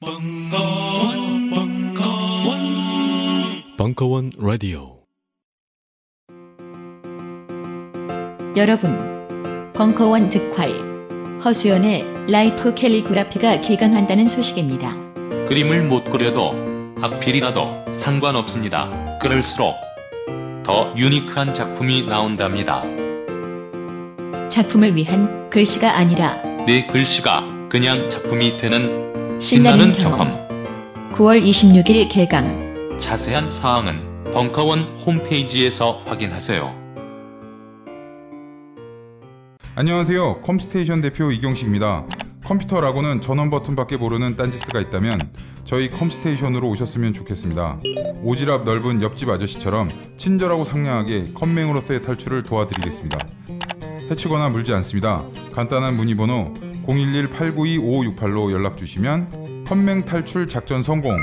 벙커원, 벙커원, 벙커원 라디오. 여러분, 벙커원 특활, 허수연의 life calligraphy가 개강한다는 소식입니다. 그림을 못 그려도 악필이라도 상관없습니다. 그럴수록 더 unique한 작품이 나온답니다. 작품을 위한 글씨가 아니라 내 글씨가 그냥 작품이 되는 신나는 경험. 경험. 9월 26일 개강. 자세한 사항은 벙커원 홈페이지에서 확인하세요. 안녕하세요. 컴스테이션 대표 이경식입니다. 컴퓨터라고는 전원 버튼밖에 모르는 딴지스가 있다면 저희 컴스테이션으로 오셨으면 좋겠습니다. 오지랖 넓은 옆집 아저씨처럼 친절하고 상냥하게 컴맹으로서의 탈출을 도와드리겠습니다. 해치거나 물지 않습니다. 간단한 문의 번호 011-892-5568로 연락 주시면 컴맹 탈출 작전 성공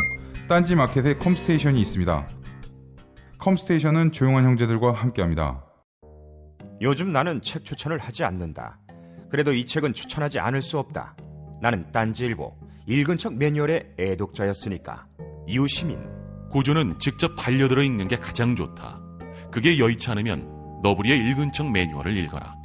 딴지 마켓에 컴스테이션이 있습니다. 컴스테이션은 조용한 형제들과 함께합니다. 요즘 나는 책 추천을 하지 않는다. 그래도 이 책은 추천하지 않을 수 없다. 나는 딴지일보 읽은 척 매뉴얼의 애독자였으니까. 이웃시민 고전은 직접 반려들어 읽는 게 가장 좋다. 그게 여의치 않으면 너부리의 읽은 척 매뉴얼을 읽어라.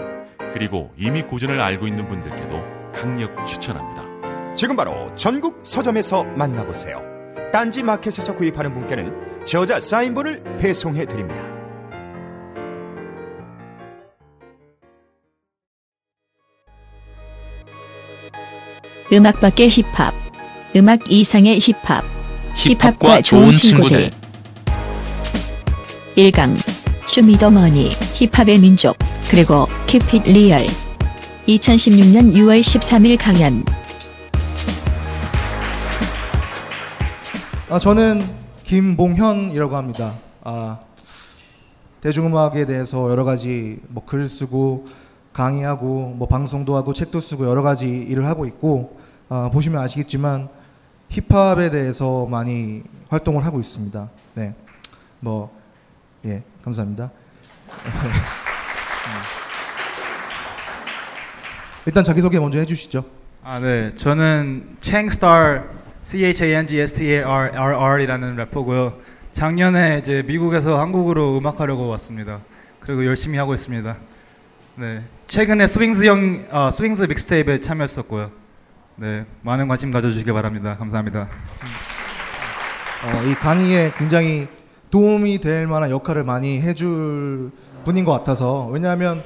그리고 이미 고전을 알고 있는 분들께도 강력 추천합니다. 지금 바로 전국 서점에서 만나보세요. 딴지 마켓에서 구입하는 분께는 저자 사인본을 배송해 드립니다. 음악 밖의 힙합. 음악 이상의 힙합. 힙합과 좋은 친구들. 1강. 쇼미더머니. 힙합의 민족. 그리고 Keep It Real. 2016년 6월 13일 강연. 아, 저는 김봉현이라고 합니다. 아, 대중음악에 대해서 여러 가지 뭐 글 쓰고 강의하고 뭐 방송도 하고 책도 쓰고 여러 가지 일을 하고 있고 아, 보시면 아시겠지만 힙합에 대해서 많이 활동을 하고 있습니다. 네, 뭐 예, 감사합니다. 일단 자기 소개 먼저 해주시죠. 아, 네. 저는 챙스타 C H A N G S T A R R R이라는 래퍼고요. 작년에 이제 미국에서 한국으로 음악하려고 왔습니다. 그리고 열심히 하고 있습니다. 네. 최근에 스윙스 형 어, 스윙스 mixtape에 참여했었고요. 네. 많은 관심 가져주시기 바랍니다. 감사합니다. 어, 이 강의에 굉장히 도움이 될 만한 역할을 많이 해줄 분인 것 같아서 왜냐하면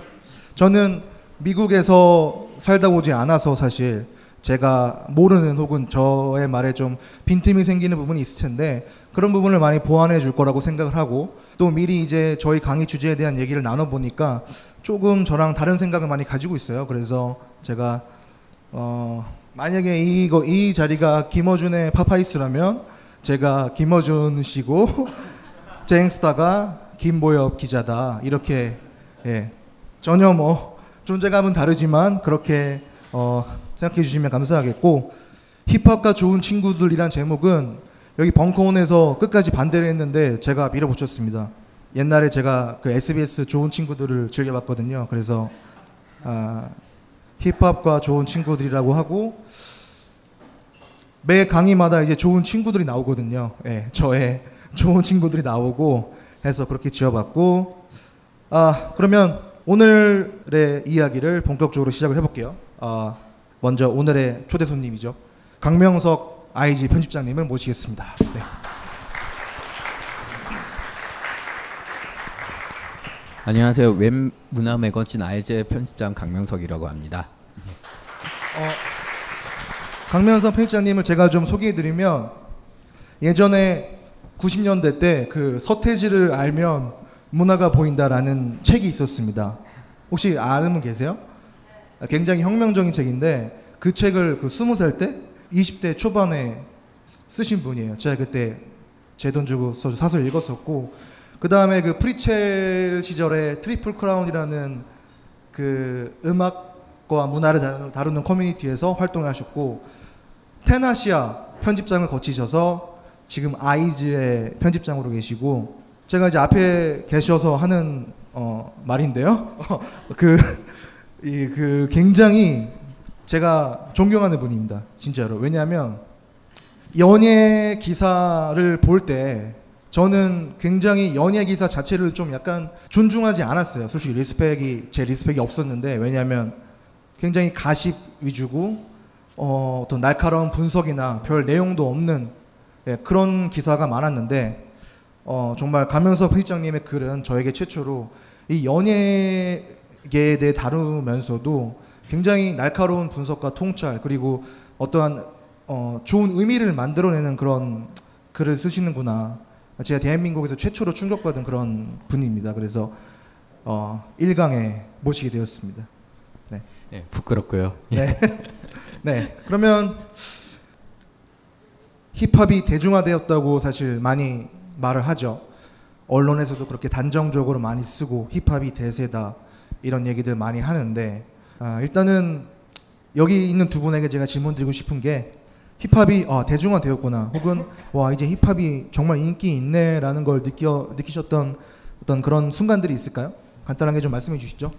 저는 미국에서 살다 오지 않아서 사실 제가 모르는 혹은 저의 말에 좀 빈틈이 생기는 부분이 있을 텐데 그런 부분을 많이 보완해 줄 거라고 생각을 하고 또 미리 이제 저희 강의 주제에 대한 얘기를 나눠 보니까 조금 저랑 다른 생각을 많이 가지고 있어요. 그래서 제가 어 만약에 이거 이 자리가 김어준의 파파이스라면 제가 김어준 씨고 쟁스타가 김보엽 기자다 이렇게 예 전혀 뭐 존재감은 다르지만 그렇게 어 생각해 주시면 감사하겠고 힙합과 좋은 친구들이란 제목은 여기 벙커원에서 끝까지 반대를 했는데 제가 밀어붙였습니다. 옛날에 제가 그 SBS 좋은 친구들을 즐겨봤거든요. 그래서 아, 힙합과 좋은 친구들이라고 하고 매 강의마다 이제 좋은 친구들이 나오거든요. 예, 저의 좋은 친구들이 나오고 해서 그렇게 지어봤고 아 그러면 오늘의 이야기를 본격적으로 시작을 해볼게요. 아, 먼저 오늘의 초대 손님이죠. 강명석 IG 편집장님을 모시겠습니다. 네. 안녕하세요. 웹 문화 매거진 아이제 편집장 강명석이라고 합니다. 어, 강명석 편집장님을 제가 좀 소개해드리면 예전에 90년대 때 그 서태지를 알면 문화가 보인다라는 책이 있었습니다. 혹시 아는 분 계세요? 굉장히 혁명적인 책인데 그 책을 그 20살 때 20대 초반에 쓰- 쓰신 분이에요. 제가 그때 제 돈 주고 서- 사서 읽었었고 그 다음에 그 프리챌 시절에 트리플 크라운이라는 그 음악과 문화를 다루는 커뮤니티에서 활동하셨고 텐아시아 편집장을 거치셔서 지금 아이즈의 편집장으로 계시고 제가 이제 앞에 계셔서 하는 어, 말인데요. 그, 이, 그 굉장히 제가 존경하는 분입니다. 진짜로. 왜냐하면 연예 기사를 볼 때 저는 굉장히 연예 기사 자체를 좀 약간 존중하지 않았어요. 솔직히 respect이 제 respect이 없었는데 왜냐하면 굉장히 가십 위주고 어, 어떤 날카로운 분석이나 별 내용도 없는 예, 그런 기사가 많았는데 어, 정말 강명석 편집장님의 글은 저에게 최초로 이 연예계에 대해 다루면서도 굉장히 날카로운 분석과 통찰 그리고 어떠한 어, 좋은 의미를 만들어내는 그런 글을 쓰시는구나. 제가 대한민국에서 최초로 충격받은 그런 분입니다. 그래서 어, 1강에 모시게 되었습니다. 네. 네, 부끄럽고요. 네. 네. 그러면 힙합이 대중화되었다고 사실 많이 말을 하죠. 언론에서도 그렇게 단정적으로 많이 쓰고 힙합이 대세다 이런 얘기들 많이 하는데 아, 일단은 여기 있는 두 분에게 제가 질문 드리고 싶은 게 힙합이 아, 대중화되었구나 혹은 와 이제 힙합이 정말 인기 있네라는 걸 느껴 느끼셨던 어떤 그런 순간들이 있을까요? 간단하게 좀 말씀해 주시죠.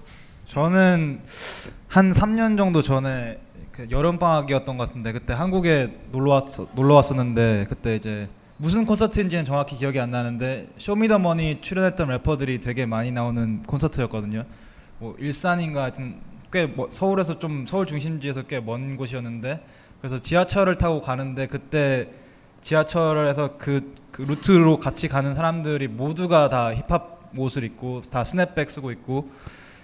저는 한 3년 정도 전에 그 여름 방학이었던 것 같은데 그때 한국에 놀러 왔 놀러 왔었는데 그때 이제 무슨 콘서트인지는 정확히 기억이 안 나는데 쇼미더머니 출연했던 래퍼들이 되게 많이 나오는 콘서트였거든요. 뭐 일산인가 하여튼 꽤 뭐 서울에서 좀 서울 중심지에서 꽤 먼 곳이었는데 그래서 지하철을 타고 가는데 그때 지하철에서 그, 그 루트로 같이 가는 사람들이 모두가 다 힙합 옷을 입고 다 스냅백 쓰고 있고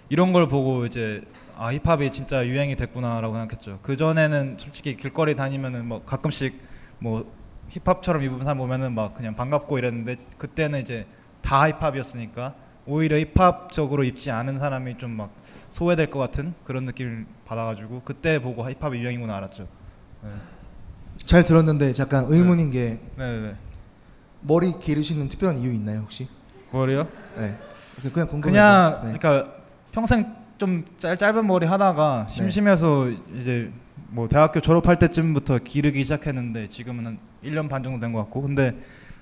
이런 걸 보고 이제 아 힙합이 진짜 유행이 됐구나라고 생각했죠. 그 전에는 솔직히 길거리 다니면은 뭐 가끔씩 뭐 힙합처럼 입은 사람 보면은 막 그냥 반갑고 이랬는데 그때는 이제 다 힙합이었으니까 오히려 힙합적으로 입지 않은 사람이 좀 막 소외될 것 같은 그런 느낌을 받아가지고 그때 보고 힙합이 유행이구나 알았죠. 네. 잘 들었는데 잠깐 의문인 게 네네. 머리 기르시는 특별한 이유 있나요 혹시? 머리요? 네. 그냥 궁금해서. 그냥 네. 그러니까 평생 좀 짧, 짧은 머리 하다가 네. 심심해서 이제 뭐 대학교 졸업할 때쯤부터 기르기 시작했는데 지금은 한 1년 반 정도 된 것 같고 근데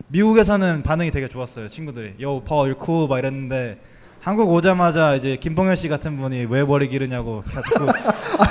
미국에서는 반응이 되게 좋았어요 친구들이 요 파워 일쿠 막 이랬는데 한국 오자마자 이제 김봉현 씨 같은 분이 왜 머리 기르냐고 자꾸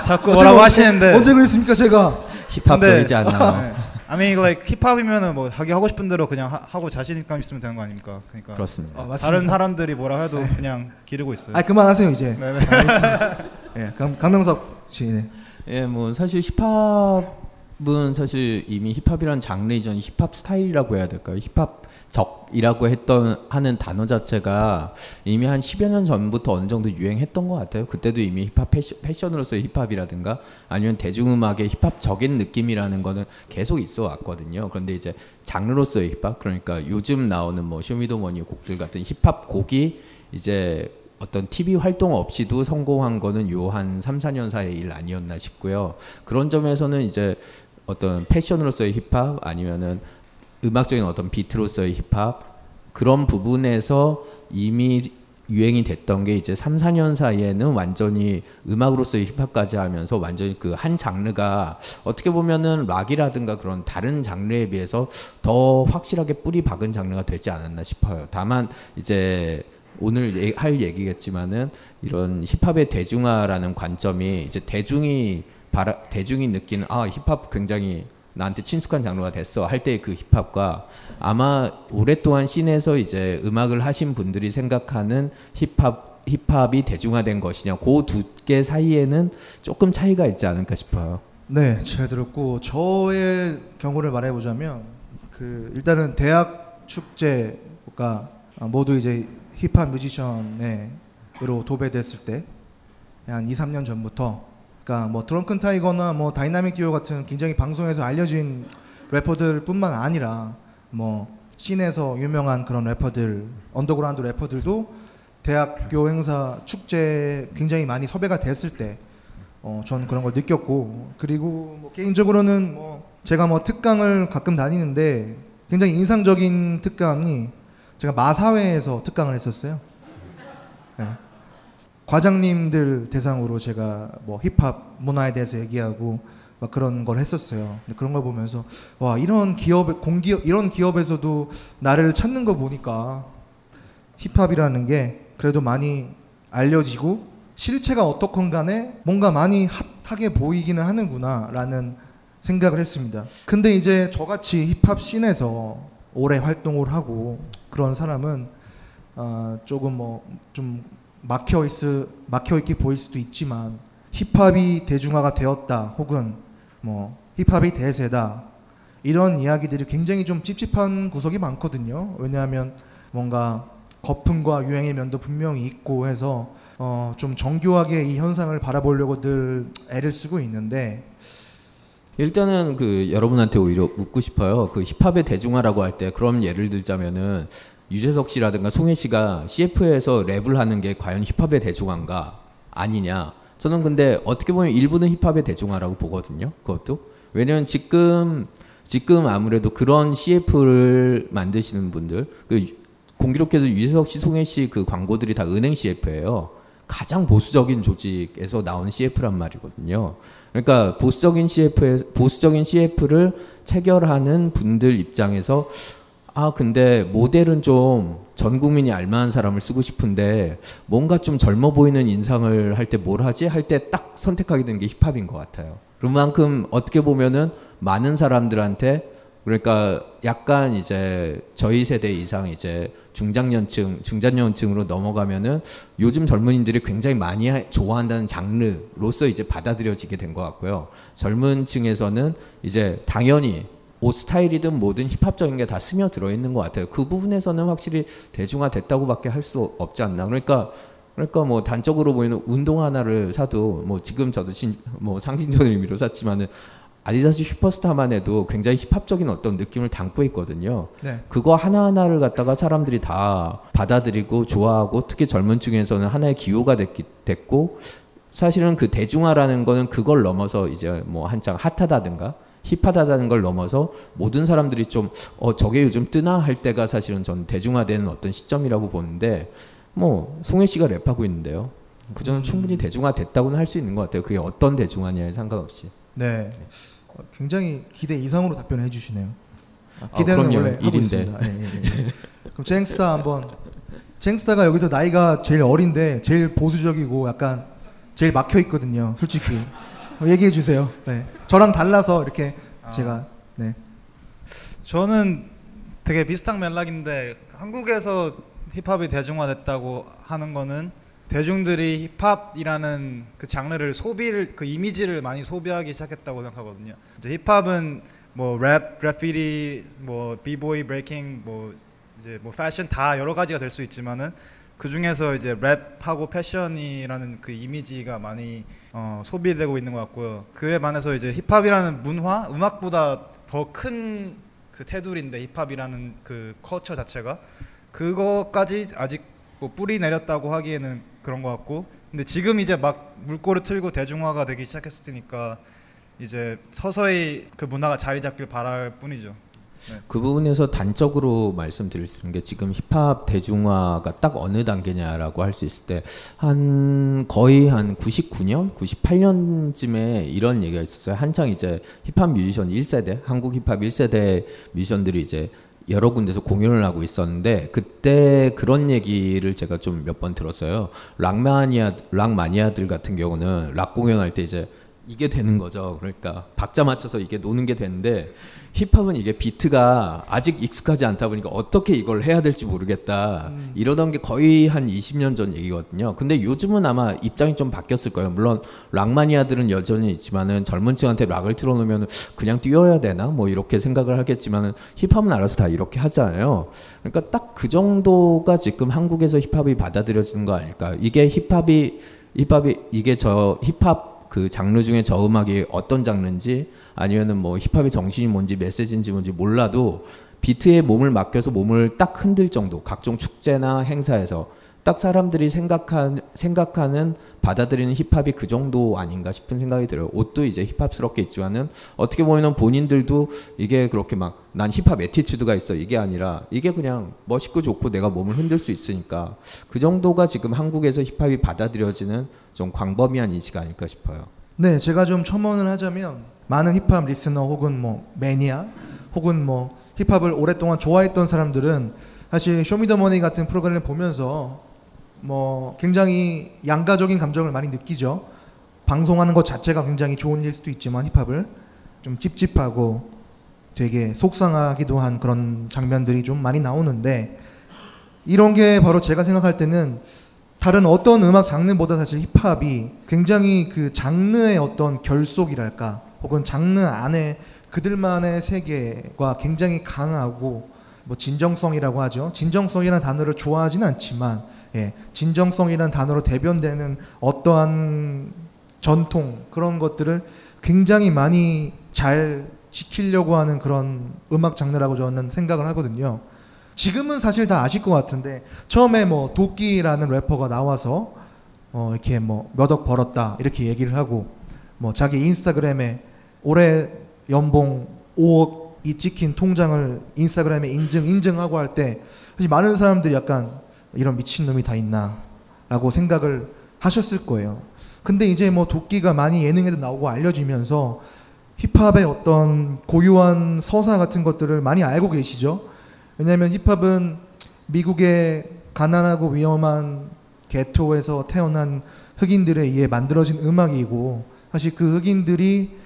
자꾸 언제 뭐라고 그랬- 하시는데 언제 그랬습니까 제가? 힙합적이지 않나. 네. I mean like 힙합이면은 뭐 자기 하고 싶은 대로 그냥 하, 하고 자신감 있으면 되는 거 아닙니까? 그러니까 그렇습니다. 아, 맞습니다. 다른 사람들이 뭐라 해도 그냥 기르고 있어요. 아 그만하세요 이제. 네네. 알겠습니다. 예, 강, 강명석 씨. 네. 예, 뭐 사실 힙합은 사실 이미 힙합이란 장르 이전 힙합 스타일이라고 해야 될까요? 힙합 적이라고 했던 하는 단어 자체가 이미 한 10여 년 전부터 어느 정도 유행했던 것 같아요. 그때도 이미 힙합 패션, 패션으로서의 힙합이라든가 아니면 대중음악의 힙합적인 느낌이라는 거는 계속 있어 왔거든요. 그런데 이제 장르로서의 힙합 그러니까 요즘 나오는 뭐 쇼미더머니 곡들 같은 힙합 곡이 이제 어떤 TV 활동 없이도 성공한 거는 요 한 3, 4년 사이의 일 아니었나 싶고요. 그런 점에서는 이제 어떤 패션으로서의 힙합 아니면은 음악적인 어떤 비트로서의 힙합 그런 부분에서 이미 유행이 됐던 게 이제 3, 4년 사이에는 완전히 음악으로서의 힙합까지 하면서 완전히 그 한 장르가 어떻게 보면은 락이라든가 그런 다른 장르에 비해서 더 확실하게 뿌리 박은 장르가 되지 않았나 싶어요. 다만 이제 오늘 얘- 할 얘기겠지만은 이런 힙합의 대중화라는 관점이 이제 대중이 바라, 대중이 느끼는 아 힙합 굉장히 나한테 친숙한 장르가 됐어 할 때의 그 힙합과 아마 오랫동안 scene에서 이제 음악을 하신 분들이 생각하는 힙합 힙합이 대중화된 것이냐 그 두 개 사이에는 조금 차이가 있지 않을까 싶어요. 네, 잘 들었고 저의 경우를 말해보자면 그 일단은 대학 축제가 모두 이제 힙합 뮤지션으로 도배됐을 때 한 2, 3년 전부터 그러니까 뭐 드렁큰 타이거나 뭐 다이나믹 듀오 같은 굉장히 방송에서 알려진 래퍼들뿐만 아니라 뭐 scene에서 유명한 그런 래퍼들 언더그라운드 래퍼들도 대학교 행사 축제 굉장히 많이 섭외가 됐을 때 어, 전 그런 걸 느꼈고 그리고 뭐 개인적으로는 뭐 제가 뭐 특강을 가끔 다니는데 굉장히 인상적인 특강이 제가 마사회에서 특강을 했었어요. 네. 과장님들 대상으로 제가 뭐 힙합 문화에 대해서 얘기하고 막 그런 걸 했었어요. 근데 그런 걸 보면서 와 이런 기업 공기업 이런 기업에서도 나를 찾는 거 보니까 힙합이라는 게 그래도 많이 알려지고 실체가 어떻건 간에 뭔가 많이 핫하게 보이기는 하는구나라는 생각을 했습니다. 근데 이제 저같이 힙합 scene에서 오래 활동을 하고 그런 사람은 어, 조금 뭐 좀 막혀 있 막혀 있게 보일 수도 있지만 힙합이 대중화가 되었다 혹은 뭐 힙합이 대세다 이런 이야기들이 굉장히 좀 찝찝한 구석이 많거든요. 왜냐하면 뭔가 거품과 유행의 면도 분명히 있고 해서 어, 좀 정교하게 이 현상을 바라보려고 늘 애를 쓰고 있는데 일단은 그 여러분한테 오히려 묻고 싶어요. 그 힙합의 대중화라고 할 때 그럼 예를 들자면은 유재석 씨라든가 송혜 씨가 CF에서 랩을 하는 게 과연 힙합의 대중화인가 아니냐. 저는 근데 어떻게 보면 일부는 힙합의 대중화라고 보거든요. 그것도 왜냐면 지금 지금 아무래도 그런 CF를 만드시는 분들 그 공교롭게도 유재석 씨, 송혜 씨 그 광고들이 다 은행 CF예요. 가장 보수적인 조직에서 나온 CF란 말이거든요. 그러니까 보수적인 CF에 보수적인 CF를 체결하는 분들 입장에서 아 근데 모델은 좀 전 국민이 알만한 사람을 쓰고 싶은데 뭔가 좀 젊어 보이는 인상을 할 때 뭘 하지 할 때 딱 선택하게 되는 게 힙합인 것 같아요. 그만큼 어떻게 보면은 많은 사람들한테 그러니까 약간 이제 저희 세대 이상 이제 중장년층, 중장년층으로 넘어가면은 요즘 젊은이들이 굉장히 많이 하, 좋아한다는 장르로서 이제 받아들여지게 된 것 같고요. 젊은 층에서는 이제 당연히 옷 스타일이든 뭐든 힙합적인 게 다 스며 들어 있는 것 같아요. 그 부분에서는 확실히 대중화 됐다고밖에 할 수 없지 않나. 그러니까 그러니까 뭐 단적으로 보이는 운동 하나를 사도 뭐 지금 저도 신, 뭐 상징적인 의미로 샀지만은 아디다스 슈퍼스타만 해도 굉장히 힙합적인 어떤 느낌을 담고 있거든요. 네. 그거 하나하나를 갖다가 사람들이 다 받아들이고 좋아하고 특히 젊은 층에서는 하나의 기호가 됐기, 됐고 사실은 그 대중화라는 거는 그걸 넘어서 이제 뭐 한창 핫하다든가 힙하다는 걸 넘어서 모든 사람들이 좀 어 저게 요즘 뜨나 할 때가 사실은 전 대중화되는 어떤 시점이라고 보는데 뭐 송혜 씨가 랩하고 있는데요. 그 저는 충분히 대중화됐다고는 할 수 있는 것 같아요. 그게 어떤 대중화냐에 상관없이. 네. 어, 굉장히 기대 이상으로 답변해 주시네요. 아, 아, 기대는 그럼요. 원래 하고 일인데. 있습니다. 예, 예, 예. 그럼 쟁스타 한번 쟁스타가 여기서 나이가 제일 어린데 제일 보수적이고 약간 제일 막혀 있거든요. 솔직히 얘기해 주세요. 네. 저랑 달라서 이렇게 제가 네. 저는 되게 비슷한 맥락인데 한국에서 힙합이 대중화됐다고 하는 거는 대중들이 힙합이라는 그 장르를 소비를 그 이미지를 많이 소비하기 시작했다고 생각하거든요. 이제 힙합은 뭐 랩, graffiti, 뭐 b-boy, breaking, 뭐 이제 뭐 패션 다 여러 가지가 될 수 있지만은 그 중에서 이제 랩하고 패션이라는 그 이미지가 많이 어, 소비되고 있는 것 같고요. 그에 반해서 이제 힙합이라는 문화, 음악보다 더 큰 그 테두리인데 힙합이라는 그 커처 자체가 그거까지 아직 뭐 뿌리 내렸다고 하기에는 그런 것 같고 근데 지금 이제 막 물꼬를 틀고 대중화가 되기 시작했으니까 이제 서서히 그 문화가 자리 잡길 바랄 뿐이죠. 네. 그 부분에서 단적으로 말씀드릴 수 있는 게 지금 힙합 대중화가 딱 어느 단계냐라고 할 수 있을 때 한 거의 한 99년, 98년쯤에 이런 얘기가 있었어요. 한창 이제 힙합 뮤지션 1세대, 한국 힙합 1세대 뮤지션들이 이제 여러 군데서 공연을 하고 있었는데 그때 그런 얘기를 제가 좀 몇 번 들었어요. 락마니아 락마니아들 같은 경우는 락 공연할 때 이제 이게 되는 거죠. 그러니까 박자 맞춰서 이게 노는 게 되는데 힙합은 이게 비트가 아직 익숙하지 않다 보니까 어떻게 이걸 해야 될지 모르겠다. 이러던 게 거의 한 20년 전 얘기거든요. 근데 요즘은 아마 입장이 좀 바뀌었을 거예요. 물론 락마니아들은 여전히 있지만은 젊은 층한테 락을 틀어놓으면 그냥 뛰어야 되나 뭐 이렇게 생각을 하겠지만은 힙합은 알아서 다 이렇게 하잖아요. 그러니까 딱 그 정도가 지금 한국에서 힙합이 받아들여지는 거 아닐까. 이게 힙합이 힙합이 이게 저 힙합 그 장르 중에 저 음악이 어떤 장르인지 아니면은 뭐 힙합의 정신이 뭔지 메시지인지 뭔지 몰라도 비트에 몸을 맡겨서 몸을 딱 흔들 정도 각종 축제나 행사에서 딱 사람들이 생각한 생각하는 받아들이는 힙합이 그 정도 아닌가 싶은 생각이 들어요. 옷도 이제 힙합스럽게 있지만은 어떻게 보면 본인들도 이게 그렇게 막 난 힙합 attitude가 있어 이게 아니라 이게 그냥 멋있고 좋고 내가 몸을 흔들 수 있으니까 그 정도가 지금 한국에서 힙합이 받아들여지는 좀 광범위한 인식 아닐까 싶어요. 네, 제가 좀 첨언을 하자면 많은 힙합 리스너 혹은 뭐 매니아 혹은 뭐 힙합을 오랫동안 좋아했던 사람들은 사실 쇼미더머니 같은 프로그램을 보면서 뭐 굉장히 양가적인 감정을 많이 느끼죠. 방송하는 것 자체가 굉장히 좋은 일 수도 있지만 힙합을 좀 찝찝하고 되게 속상하기도 한 그런 장면들이 좀 많이 나오는데 이런 게 바로 제가 생각할 때는 다른 어떤 음악 장르보다 사실 힙합이 굉장히 그 장르의 어떤 결속이랄까 혹은 장르 안에 그들만의 세계가 굉장히 강하고 뭐 진정성이라고 하죠. 진정성이라는 단어를 좋아하진 않지만 예, 진정성이라는 단어로 대변되는 어떠한 전통 그런 것들을 굉장히 많이 잘 지키려고 하는 그런 음악 장르라고 저는 생각을 하거든요. 지금은 사실 다 아실 것 같은데 처음에 뭐 도끼라는 래퍼가 나와서 어 이렇게 뭐 몇 억 벌었다 이렇게 얘기를 하고 뭐 자기 인스타그램에 올해 연봉 5억 이 찍힌 통장을 인스타그램에 인증 인증하고 할 때 사실 많은 사람들이 약간 이런 미친 놈이 다 있나 라고 생각을 하셨을 거예요. 근데 이제 뭐 도끼가 많이 예능에도 나오고 알려지면서 힙합의 어떤 고유한 서사 같은 것들을 많이 알고 계시죠. 왜냐하면 힙합은 미국의 가난하고 위험한 개토에서 태어난 흑인들에 의해 만들어진 음악이고 사실 그 흑인들이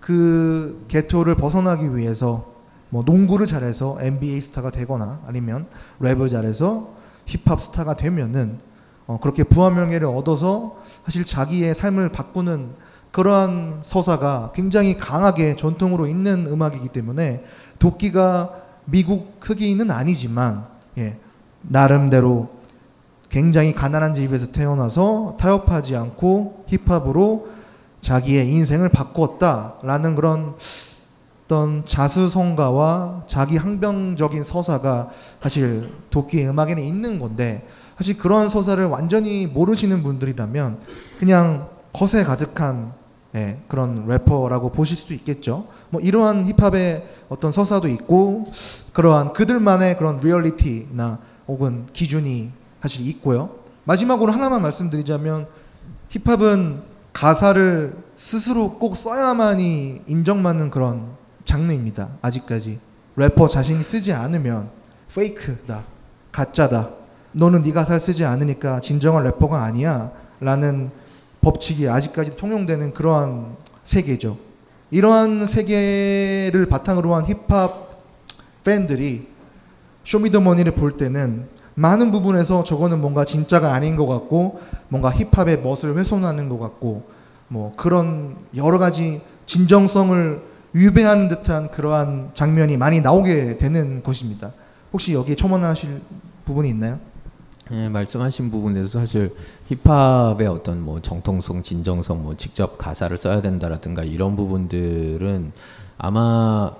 그 개토를 벗어나기 위해서 뭐 농구를 잘해서 NBA 스타가 되거나 아니면 랩을 잘해서 힙합 스타가 되면은 어 그렇게 부와 명예를 얻어서 사실 자기의 삶을 바꾸는 그러한 서사가 굉장히 강하게 전통으로 있는 음악이기 때문에 도끼가 미국 흑인은 아니지만 예, 나름대로 굉장히 가난한 집에서 태어나서 타협하지 않고 힙합으로 자기의 인생을 바꾸었다라는 그런 어떤 자수성가와 자기 항변적인 서사가 사실 도끼의 음악에는 있는 건데 사실 그런 서사를 완전히 모르시는 분들이라면 그냥 허세 가득한 예, 그런 래퍼라고 보실 수도 있겠죠. 뭐 이러한 힙합의 어떤 서사도 있고 그러한 그들만의 그런 리얼리티나 혹은 기준이 사실 있고요. 마지막으로 하나만 말씀드리자면 힙합은 가사를 스스로 꼭 써야만이 인정받는 그런 장르입니다. 아직까지 래퍼 자신이 쓰지 않으면 fake다, 가짜다. 너는 네 가사를 쓰지 않으니까 진정한 래퍼가 아니야라는 법칙이 아직까지 통용되는 그러한 세계죠. 이러한 세계를 바탕으로 한 힙합 팬들이 쇼미더머니를 볼 때는 많은 부분에서 저거는 뭔가 진짜가 아닌 것 같고 뭔가 힙합의 멋을 훼손하는 것 같고 뭐 그런 여러 가지 진정성을 위배하는 듯한 그러한 장면이 많이 나오게 되는 것입니다. 혹시 여기에 첨언하실 부분이 있나요? 예, 말씀하신 부분에서 사실 힙합의 어떤 뭐 정통성, 진정성, 뭐 직접 가사를 써야 된다라든가 이런 부분들은 아마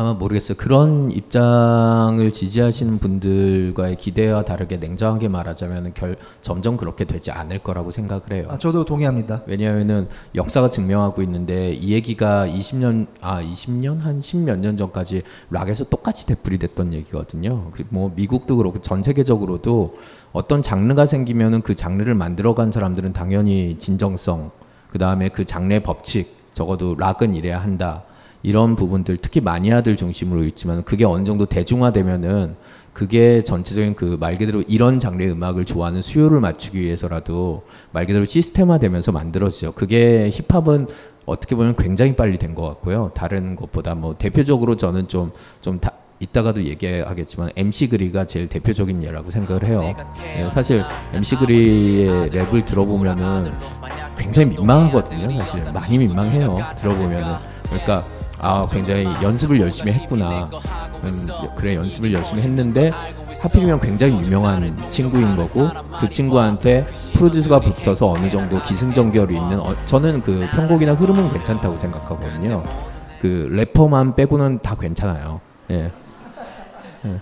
아마 모르겠어요. 그런 입장을 지지하시는 분들과의 기대와 다르게 냉정하게 말하자면 결 점점 그렇게 되지 않을 거라고 생각을 해요. 아, 저도 동의합니다. 왜냐하면은 역사가 증명하고 있는데 이 얘기가 20년 아 20년 한 10몇 년 전까지 락에서 똑같이 되풀이 됐던 얘기거든요. 그뭐 미국도 그렇고 전 세계적으로도 어떤 장르가 생기면은 그 장르를 만들어간 사람들은 당연히 진정성 그 다음에 그 장르의 법칙 적어도 락은 이래야 한다. 이런 부분들 특히 마니아들 중심으로 있지만 그게 어느 정도 대중화되면은 그게 전체적인 그 말 그대로 이런 장르의 음악을 좋아하는 수요를 맞추기 위해서라도 말 그대로 시스템화되면서 만들어지죠. 그게 힙합은 어떻게 보면 굉장히 빨리 된 것 같고요. 다른 것보다 뭐 대표적으로 저는 좀 좀 다 이따가도 얘기하겠지만 MC 그리가 제일 대표적인 예라고 생각을 해요. 예, 사실 MC 그리의 랩을 들어보면은 굉장히 민망하거든요. 사실 많이 민망해요. 들어보면은 그러니까 아 굉장히 연습을 열심히 했구나 음, 그래 연습을 열심히 했는데 하필이면 굉장히 유명한 친구인 거고 그 친구한테 프로듀서가 붙어서 어느 정도 기승전결이 있는 어, 저는 그 편곡이나 흐름은 괜찮다고 생각하거든요 그 래퍼만 빼고는 다 괜찮아요 예. 예.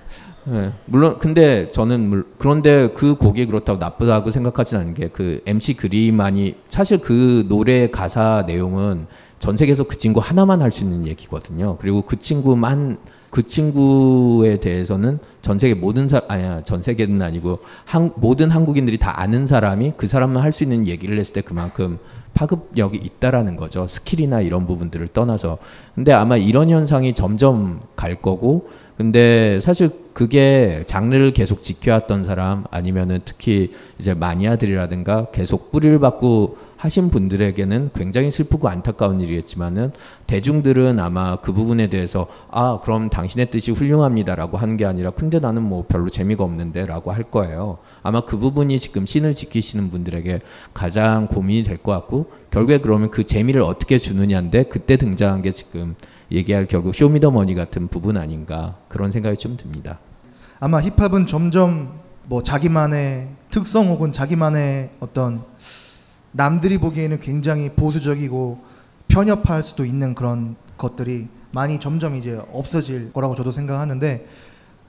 예, 물론 근데 저는 물, 그런데 그 곡이 그렇다고 나쁘다고 생각하지는 않은 게 그 MC 그리만이 사실 그 노래 가사 내용은 전 세계에서 그 친구 하나만 할 수 있는 얘기거든요. 그리고 그 친구만 그 친구에 대해서는 전 세계 모든 사 아니야 전 세계는 아니고 한, 모든 한국인들이 다 아는 사람이 그 사람만 할 수 있는 얘기를 했을 때 그만큼 파급력이 있다라는 거죠. skill이나 이런 부분들을 떠나서. 근데 아마 이런 현상이 점점 갈 거고 근데 사실 그게 장르를 계속 지켜왔던 사람 아니면은 특히 이제 마니아들이라든가 계속 뿌리를 박고 하신 분들에게는 굉장히 슬프고 안타까운 일이겠지만은 대중들은 아마 그 부분에 대해서 아 그럼 당신의 뜻이 훌륭합니다라고 하는 게 아니라 근데 나는 뭐 별로 재미가 없는데라고 할 거예요. 아마 그 부분이 지금 scene을 지키시는 분들에게 가장 고민이 될 것 같고 결국에 그러면 그 재미를 어떻게 주느냐인데 그때 등장한 게 지금 얘기할 결국 쇼미더머니 같은 부분 아닌가 그런 생각이 좀 듭니다. 아마 힙합은 점점 뭐 자기만의 특성 혹은 자기만의 어떤 남들이 보기에는 굉장히 보수적이고 편협할 수도 있는 그런 것들이 많이 점점 이제 없어질 거라고 저도 생각하는데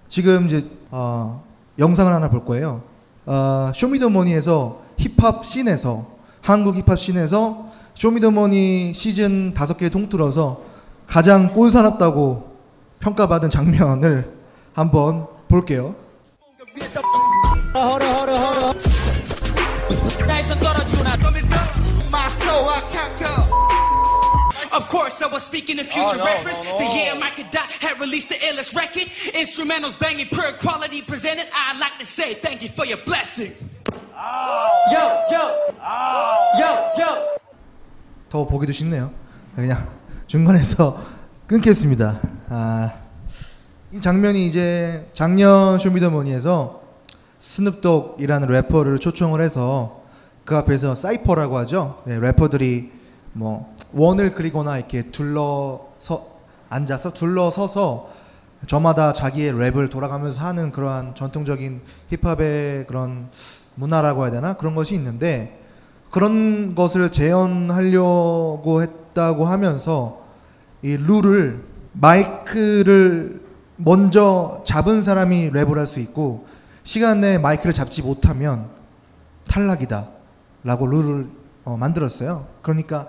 지금 이제 어, 영상을 하나 볼 거예요. 어, 쇼미더머니에서 힙합 씬에서 한국 힙합 씬에서 쇼미더머니 시즌 다섯 개 통틀어서 가장 꼴사납다고 평가받은 장면을 한번 볼게요. Of course, I was speaking in future Oh, no, reference. no, no. The year Micah Dot had released the illest record. Instrumentals banging, pure quality presented. I'd like to say thank you for your blessings. Yo, yo, yo, yo. 더 보기도 싫네요. 그냥 중간에서 끊겠습니다. 아, 이 장면이 이제 작년 쇼미더머니에서 스눕독이라는 래퍼를 초청을 해서 그 앞에서 cypher라고 하죠. 네, 래퍼들이 뭐 원을 그리거나 이렇게 둘러서 앉아서 둘러서서 저마다 자기의 랩을 돌아가면서 하는 그러한 전통적인 힙합의 그런 문화라고 해야 되나? 그런 것이 있는데 그런 것을 재현하려고 했다고 하면서 이 룰을 마이크를 먼저 잡은 사람이 랩을 할 수 있고 시간 내에 마이크를 잡지 못하면 탈락이다 라고 룰을 어, 만들었어요. 그러니까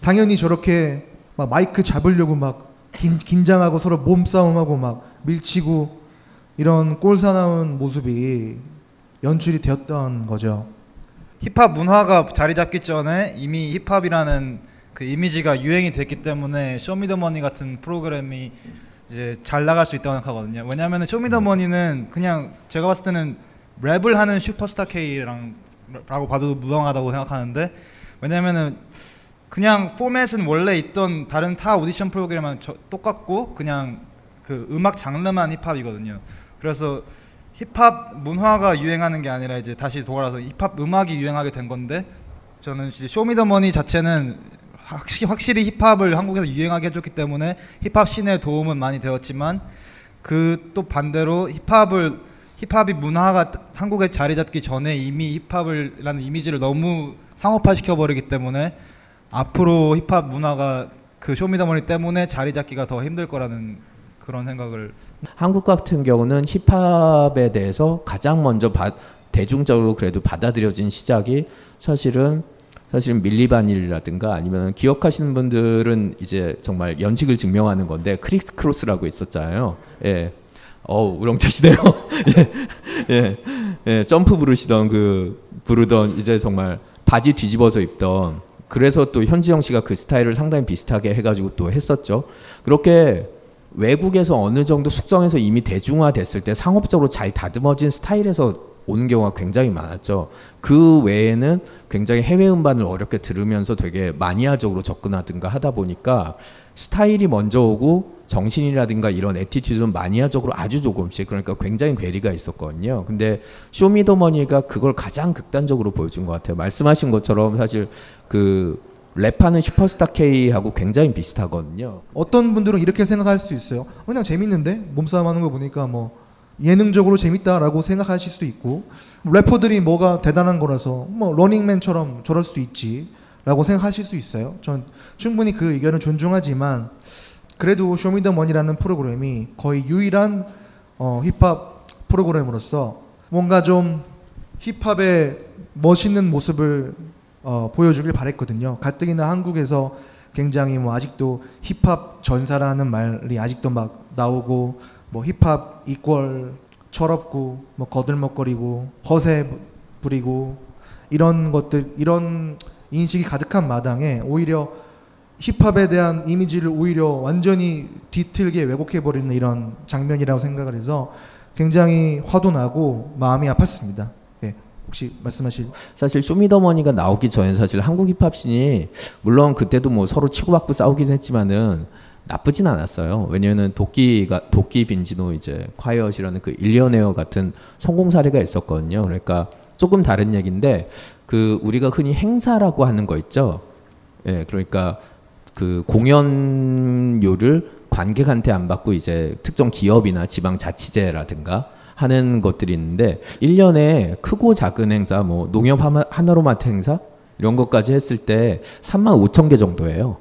당연히 저렇게 막 마이크 잡으려고 막 긴, 긴장하고 서로 몸싸움하고 막 밀치고 이런 꼴사나운 모습이 연출이 되었던 거죠. 힙합 문화가 자리 잡기 전에 이미 힙합이라는 그 이미지가 유행이 됐기 때문에 쇼미더머니 같은 프로그램이 이제 잘 나갈 수 있다고 생각하거든요. 왜냐하면 쇼미더머니는 그냥 제가 봤을 때는 랩을 하는 슈퍼스타 K랑 라고 봐도 무방하다고 생각하는데 왜냐면은 그냥 포맷은 원래 있던 다른 타 오디션 프로그램만 저- 똑같고 그냥 그 음악 장르만 힙합이거든요. 그래서 힙합 문화가 유행하는 게 아니라 이제 다시 돌아서 힙합 음악이 유행하게 된 건데 저는 이제 쇼미더머니 자체는 확실히, 확실히 힙합을 한국에서 유행하게 해줬기 때문에 힙합 씬에 도움은 많이 되었지만 그 또 반대로 힙합을 힙합이 문화가 한국에 자리 잡기 전에 이미 힙합을라는 이미지를 너무 상업화 시켜버리기 때문에 앞으로 힙합 문화가 그 쇼미더머니 때문에 자리 잡기가 더 힘들 거라는 그런 생각을 한국 같은 경우는 힙합에 대해서 가장 먼저 바- 대중적으로 그래도 받아들여진 시작이 사실은 사실은 밀리바닐리라든가 아니면 기억하시는 분들은 이제 정말 연식을 증명하는 건데 크리스 크로스라고 있었잖아요. 예. 어우 우렁차시네요. 예. 예. 예. 점프 부르시던 그 부르던 이제 정말 바지 뒤집어서 입던 그래서 또 현진영 씨가 그 스타일을 상당히 비슷하게 해가지고 또 했었죠. 그렇게 외국에서 어느 정도 숙성해서 이미 대중화됐을 때 상업적으로 잘 다듬어진 스타일에서 오는 경우가 굉장히 많았죠. 그 외에는 굉장히 해외 음반을 어렵게 들으면서 되게 마니아적으로 접근하든가 하다 보니까 스타일이 먼저 오고 정신이라든가 이런 attitude는 마니아적으로 아주 조금씩 그러니까 굉장히 괴리가 있었거든요. 근데 쇼미더머니가 그걸 가장 극단적으로 보여준 것 같아요. 말씀하신 것처럼 사실 그 랩하는 슈퍼스타 K하고 굉장히 비슷하거든요. 어떤 분들은 이렇게 생각할 수 있어요. 어, 그냥 재밌는데 몸싸움 하는 거 보니까 뭐 예능적으로 재밌다라고 생각하실 수도 있고 래퍼들이 뭐가 대단한 거라서 뭐 러닝맨처럼 저럴 수도 있지 라고 생각하실 수 있어요. 전 충분히 그 의견을 존중하지만 그래도 쇼미더머니라는 프로그램이 거의 유일한 어, 힙합 프로그램으로서 뭔가 좀 힙합의 멋있는 모습을 어, 보여주길 바랬거든요. 가뜩이나 한국에서 굉장히 뭐 아직도 힙합 전사라는 말이 아직도 막 나오고 뭐 힙합 이퀄 철없고 뭐 거들먹거리고 허세 부- 부리고 이런 것들 이런 인식이 가득한 마당에 오히려 힙합에 대한 이미지를 오히려 완전히 뒤틀게 왜곡해 버리는 이런 장면이라고 생각을 해서 굉장히 화도 나고 마음이 아팠습니다. 예. 혹시 말씀하실 사실 쇼미더머니가 나오기 전에 사실 한국 힙합 scene이 물론 그때도 뭐 서로 치고받고 싸우긴 했지만은 나쁘진 않았어요. 왜냐면은 도끼가 도끼 빈지노 이제 콰이엇이라는 그 일리어네어 같은 성공 사례가 있었거든요. 그러니까 조금 다른 얘기인데 그 우리가 흔히 행사라고 하는 거 있죠. 예, 그러니까 그 공연료를 관객한테 안 받고 이제 특정 기업이나 지방 자치제라든가 하는 것들이 있는데 1년에 크고 작은 행사 뭐 농협 하나- 하나로마트 행사 이런 것까지 했을 때 3만 5천 개 정도예요.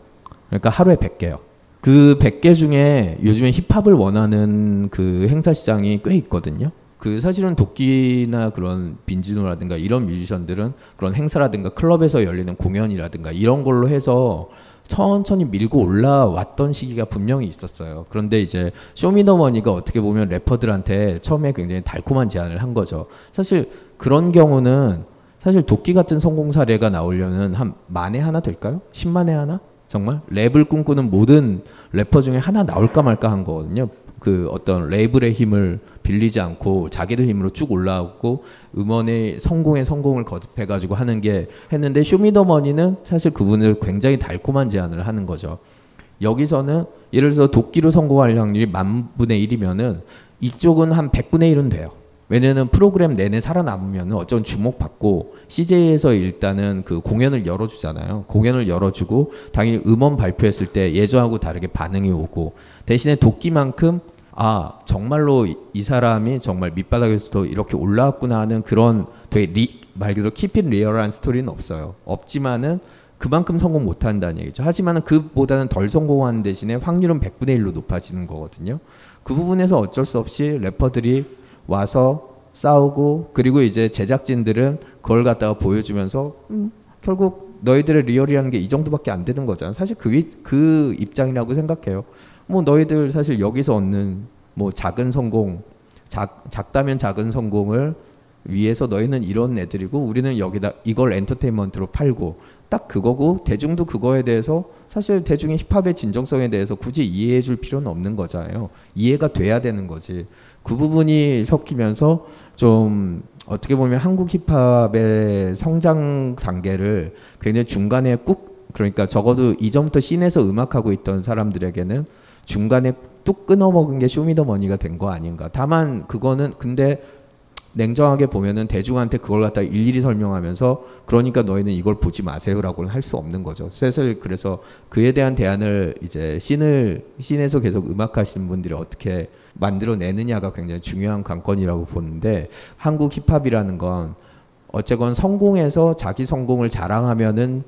그러니까 하루에 100개요. 그 100개 중에 요즘에 힙합을 원하는 그 행사 시장이 꽤 있거든요. 그 사실은 도끼나 그런 빈지노라든가 이런 뮤지션들은 그런 행사라든가 클럽에서 열리는 공연이라든가 이런 걸로 해서 천천히 밀고 올라왔던 시기가 분명히 있었어요. 그런데 이제 쇼미더머니가 어떻게 보면 래퍼들한테 처음에 굉장히 달콤한 제안을 한 거죠. 사실 그런 경우는 사실 도끼 같은 성공 사례가 나오려면 한 만에 하나 될까요? 10만에 하나? 정말 랩을 꿈꾸는 모든 래퍼 중에 하나 나올까 말까 한 거거든요. 그 어떤 레이블의 힘을 빌리지 않고 자기들 힘으로 쭉 올라오고 음원의 성공에 성공을 거듭해 가지고 하는 게 했는데 쇼미더머니는 사실 그분을 굉장히 달콤한 제안을 하는 거죠. 여기서는 예를 들어서 도끼로 성공할 확률이 만 분의 1이면은 이쪽은 한 100분의 1은 돼요. 왜냐면 프로그램 내내 살아남으면 어쩐 주목받고 CJ에서 일단은 그 공연을 열어주잖아요. 공연을 열어주고 당연히 음원 발표했을 때 예전하고 다르게 반응이 오고 대신에 도끼만큼 아 정말로 이, 이 사람이 정말 밑바닥에서도 이렇게 올라왔구나 하는 그런 되게 리, 말 그대로 키핏 리얼한 스토리는 없어요. 없지만은 그만큼 성공 못한다는 얘기죠. 하지만은 그보다는 덜 성공하는 대신에 확률은 100분의 1로 높아지는 거거든요. 그 부분에서 어쩔 수 없이 래퍼들이 와서 싸우고 그리고 이제 제작진들은 그걸 갖다가 보여주면서 음, 결국 너희들의 real이라는 게 이 정도밖에 안 되는 거잖아. 사실 그, 위- 그 입장이라고 생각해요. 뭐 너희들 사실 여기서 얻는 뭐 작은 성공, 작, 작다면 작은 성공을 위해서 너희는 이런 애들이고 우리는 여기다 이걸 엔터테인먼트로 팔고 딱 그거고 대중도 그거에 대해서 사실 대중의 힙합의 진정성에 대해서 굳이 이해해 줄 필요는 없는 거잖아요. 이해가 돼야 되는 거지. 그 부분이 섞이면서 좀 어떻게 보면 한국 힙합의 성장 단계를 굉장히 중간에 꾹 그러니까 적어도 이전부터 scene에서 음악하고 있던 사람들에게는 중간에 뚝 끊어먹은 게 쇼미더머니가 된 거 아닌가. 다만 그거는 근데 냉정하게 보면은 대중한테 그걸 갖다 일일이 설명하면서 그러니까 너희는 이걸 보지 마세요라고는 할 수 없는 거죠. 슬슬 그래서 그에 대한 대안을 이제 scene을 scene에서 계속 음악하시는 분들이 어떻게 만들어내느냐가 굉장히 중요한 관건이라고 보는데 한국 힙합이라는 건 어쨌건 성공해서 자기 성공을 자랑하면은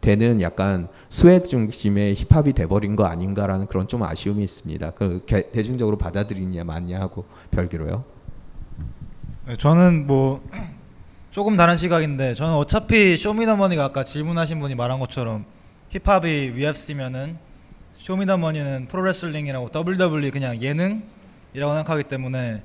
되는 약간 swag 중심의 힙합이 돼버린 거 아닌가라는 그런 좀 아쉬움이 있습니다. 그 개- 대중적으로 받아들이냐 마냐 하고 별개로요. 네, 저는 뭐 조금 다른 시각인데 저는 어차피 쇼미더머니가 아까 질문하신 분이 말한 것처럼 힙합이 UFC면은 쇼미더머니는 프로레슬링이라고 WWE 그냥 예능 이라고 생각하기 때문에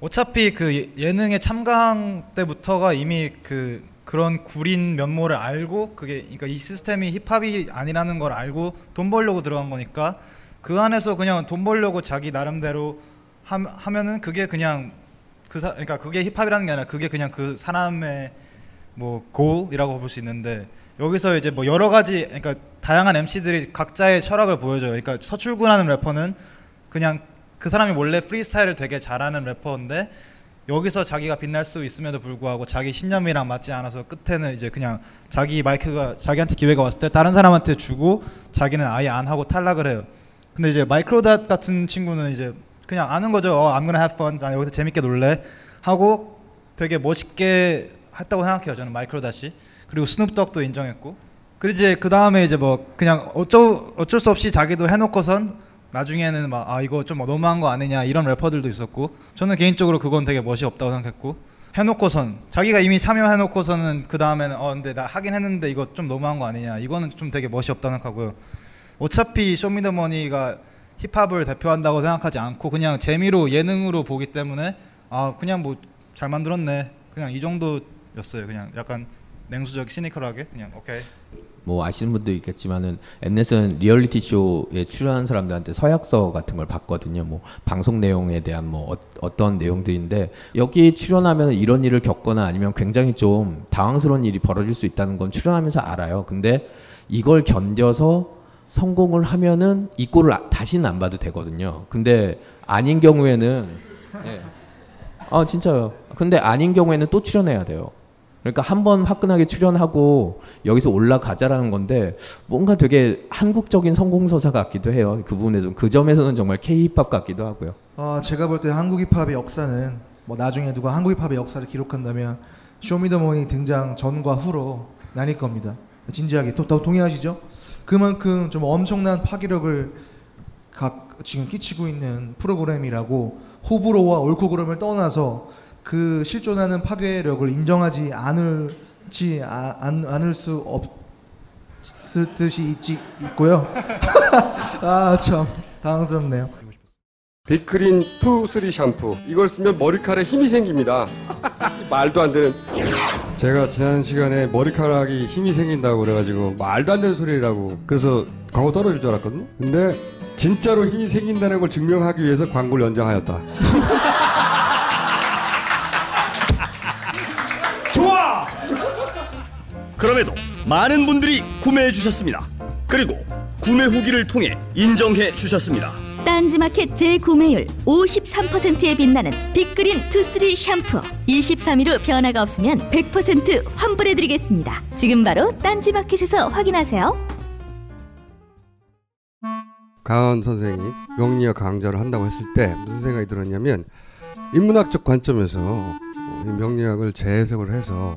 어차피 그 예- 예능의 참강 때부터가 이미 그 그런 구린 면모를 알고 그게 그러니까 이 시스템이 힙합이 아니라는 걸 알고 돈 벌려고 들어간 거니까 그 안에서 그냥 돈 벌려고 자기 나름대로 함, 하면은 그게 그냥 그 사, 그러니까 그게 힙합이라는 게 아니라 그게 그냥 그 사람의 뭐 골이라고 볼 수 있는데 여기서 이제 뭐 여러 가지 그러니까 다양한 MC들이 각자의 철학을 보여줘요. 그러니까 서출구라는 래퍼는 그냥 그 사람이 원래 프리스타일을 되게 잘하는 래퍼인데 여기서 자기가 빛날 수 있음에도 불구하고 자기 신념이랑 맞지 않아서 끝에는 이제 그냥 자기 마이크가 자기한테 기회가 왔을 때 다른 사람한테 주고 자기는 아예 안 하고 탈락을 해요. 근데 이제 마이크로닷 같은 친구는 이제 그냥 아는 거죠. 어, I'm gonna have fun. 나 여기서 재밌게 놀래. 하고 되게 멋있게 했다고 생각해요. 저는 마이크로닷이. 그리고 스눕독도 인정했고. 그리고 이제 그 다음에 이제 뭐 그냥 어쩔 어쩔 수 없이 자기도 해놓고선 나중에는 막 아 이거 좀 너무한 거 아니냐 이런 래퍼들도 있었고 저는 개인적으로 그건 되게 멋이 없다고 생각했고 해놓고선 자기가 이미 참여해놓고서는 그 다음에는 어 근데 나 하긴 했는데 이거 좀 너무한 거 아니냐 이거는 좀 되게 멋이 없다고 생각하고요. 어차피 쇼미더머니가 힙합을 대표한다고 생각하지 않고 그냥 재미로 예능으로 보기 때문에 아 그냥 뭐 잘 만들었네 그냥 이 정도였어요. 그냥 약간 냉수적 시니컬하게 그냥 오케이 뭐 아시는 분도 있겠지만은 엠넷은 리얼리티 쇼에 출연한 사람들한테 서약서 같은 걸 받거든요. 뭐 방송 내용에 대한 뭐 어, 떤 내용들인데 여기 출연하면 이런 일을 겪거나 아니면 굉장히 좀 당황스러운 일이 벌어질 수 있다는 건 출연하면서 알아요. 근데 이걸 견뎌서 성공을 하면은 이 꼴을 아- 다시는 안 봐도 되거든요. 근데 아닌 경우에는 예. 아 진짜요. 근데 아닌 경우에는 또 출연해야 돼요. 그러니까 한 번 화끈하게 출연하고 여기서 올라가자라는 건데 뭔가 되게 한국적인 성공서사 같기도 해요. 그 부분에서 그 점에서는 정말 K-힙합 같기도 하고요. 어, 제가 볼 때 한국 힙합의 역사는 뭐 나중에 누가 한국 힙합의 역사를 기록한다면 쇼미더머니 등장 전과 후로 나뉠 겁니다. 진지하게 또, 또 동의하시죠? 그만큼 좀 엄청난 파괴력을 각 지금 끼치고 있는 프로그램이라고 호불호와 옳고 그름을 떠나서 그 실존하는 파괴력을 인정하지 않을지 아, 안, 않을 수 없을 듯이 있지 있고요. 아 참 당황스럽네요. 빅크린 2, 3 샴푸 이걸 쓰면 머리카락에 힘이 생깁니다 말도 안 되는 제가 지난 시간에 머리카락이 힘이 생긴다고 그래가지고 말도 안 되는 소리라고 그래서 광고 떨어질 줄 알았거든요. 근데 진짜로 힘이 생긴다는 걸 증명하기 위해서 광고를 연장하였다. 그럼에도 많은 분들이 구매해 주셨습니다. 그리고 구매 후기를 통해 인정해 주셨습니다. 딴지마켓 재구매율 53%에 빛나는 빅그린 투쓰리 샴푸 23일 후 변화가 없으면 100% 환불해드리겠습니다. 지금 바로 딴지마켓에서 확인하세요. 강헌 선생이 명리학 강좌를 한다고 했을 때 무슨 생각이 들었냐면 인문학적 관점에서 명리학을 재해석을 해서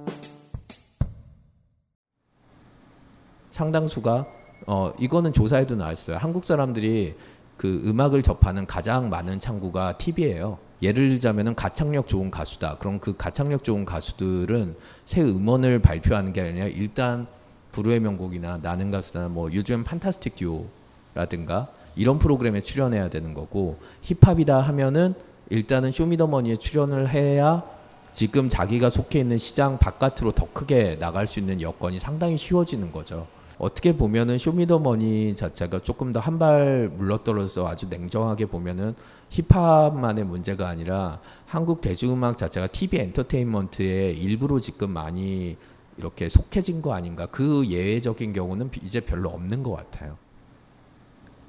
상당수가 어 이거는 조사에도 나왔어요. 한국 사람들이 그 음악을 접하는 가장 많은 창구가 TV예요. 예를 들자면은 가창력 좋은 가수다. 그럼 그 가창력 좋은 가수들은 새 음원을 발표하는 게 아니라 일단 불후의 명곡이나 나는 가수나 뭐 요즘 판타스틱 듀오라든가 이런 프로그램에 출연해야 되는 거고 힙합이다 하면은 일단은 쇼미더머니에 출연을 해야 지금 자기가 속해 있는 시장 바깥으로 더 크게 나갈 수 있는 여건이 상당히 쉬워지는 거죠. 어떻게 보면은 쇼미더머니 자체가 조금 더 한 발 물러떨어서 아주 냉정하게 보면은 힙합만의 문제가 아니라 한국 대중음악 자체가 TV 엔터테인먼트의 일부로 지금 많이 이렇게 속해진 거 아닌가. 그 예외적인 경우는 비- 이제 별로 없는 것 같아요.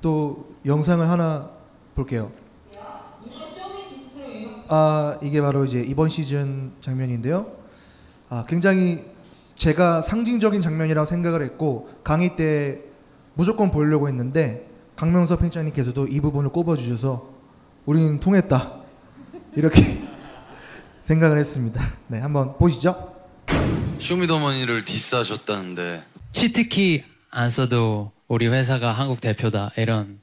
또 영상을 하나 볼게요. 아 이게 바로 이제 이번 시즌 장면인데요. 아 굉장히 제가 상징적인 장면이라고 생각을 했고 강의 때 무조건 보려고 했는데 강명석 편집장님께서도 이 부분을 꼽아주셔서 우리는 통했다. 이렇게 생각을 했습니다. 네 한번 보시죠. 쇼미더머니를 diss하셨다는데. 치트키 안 써도 우리 회사가 한국 대표다 이런.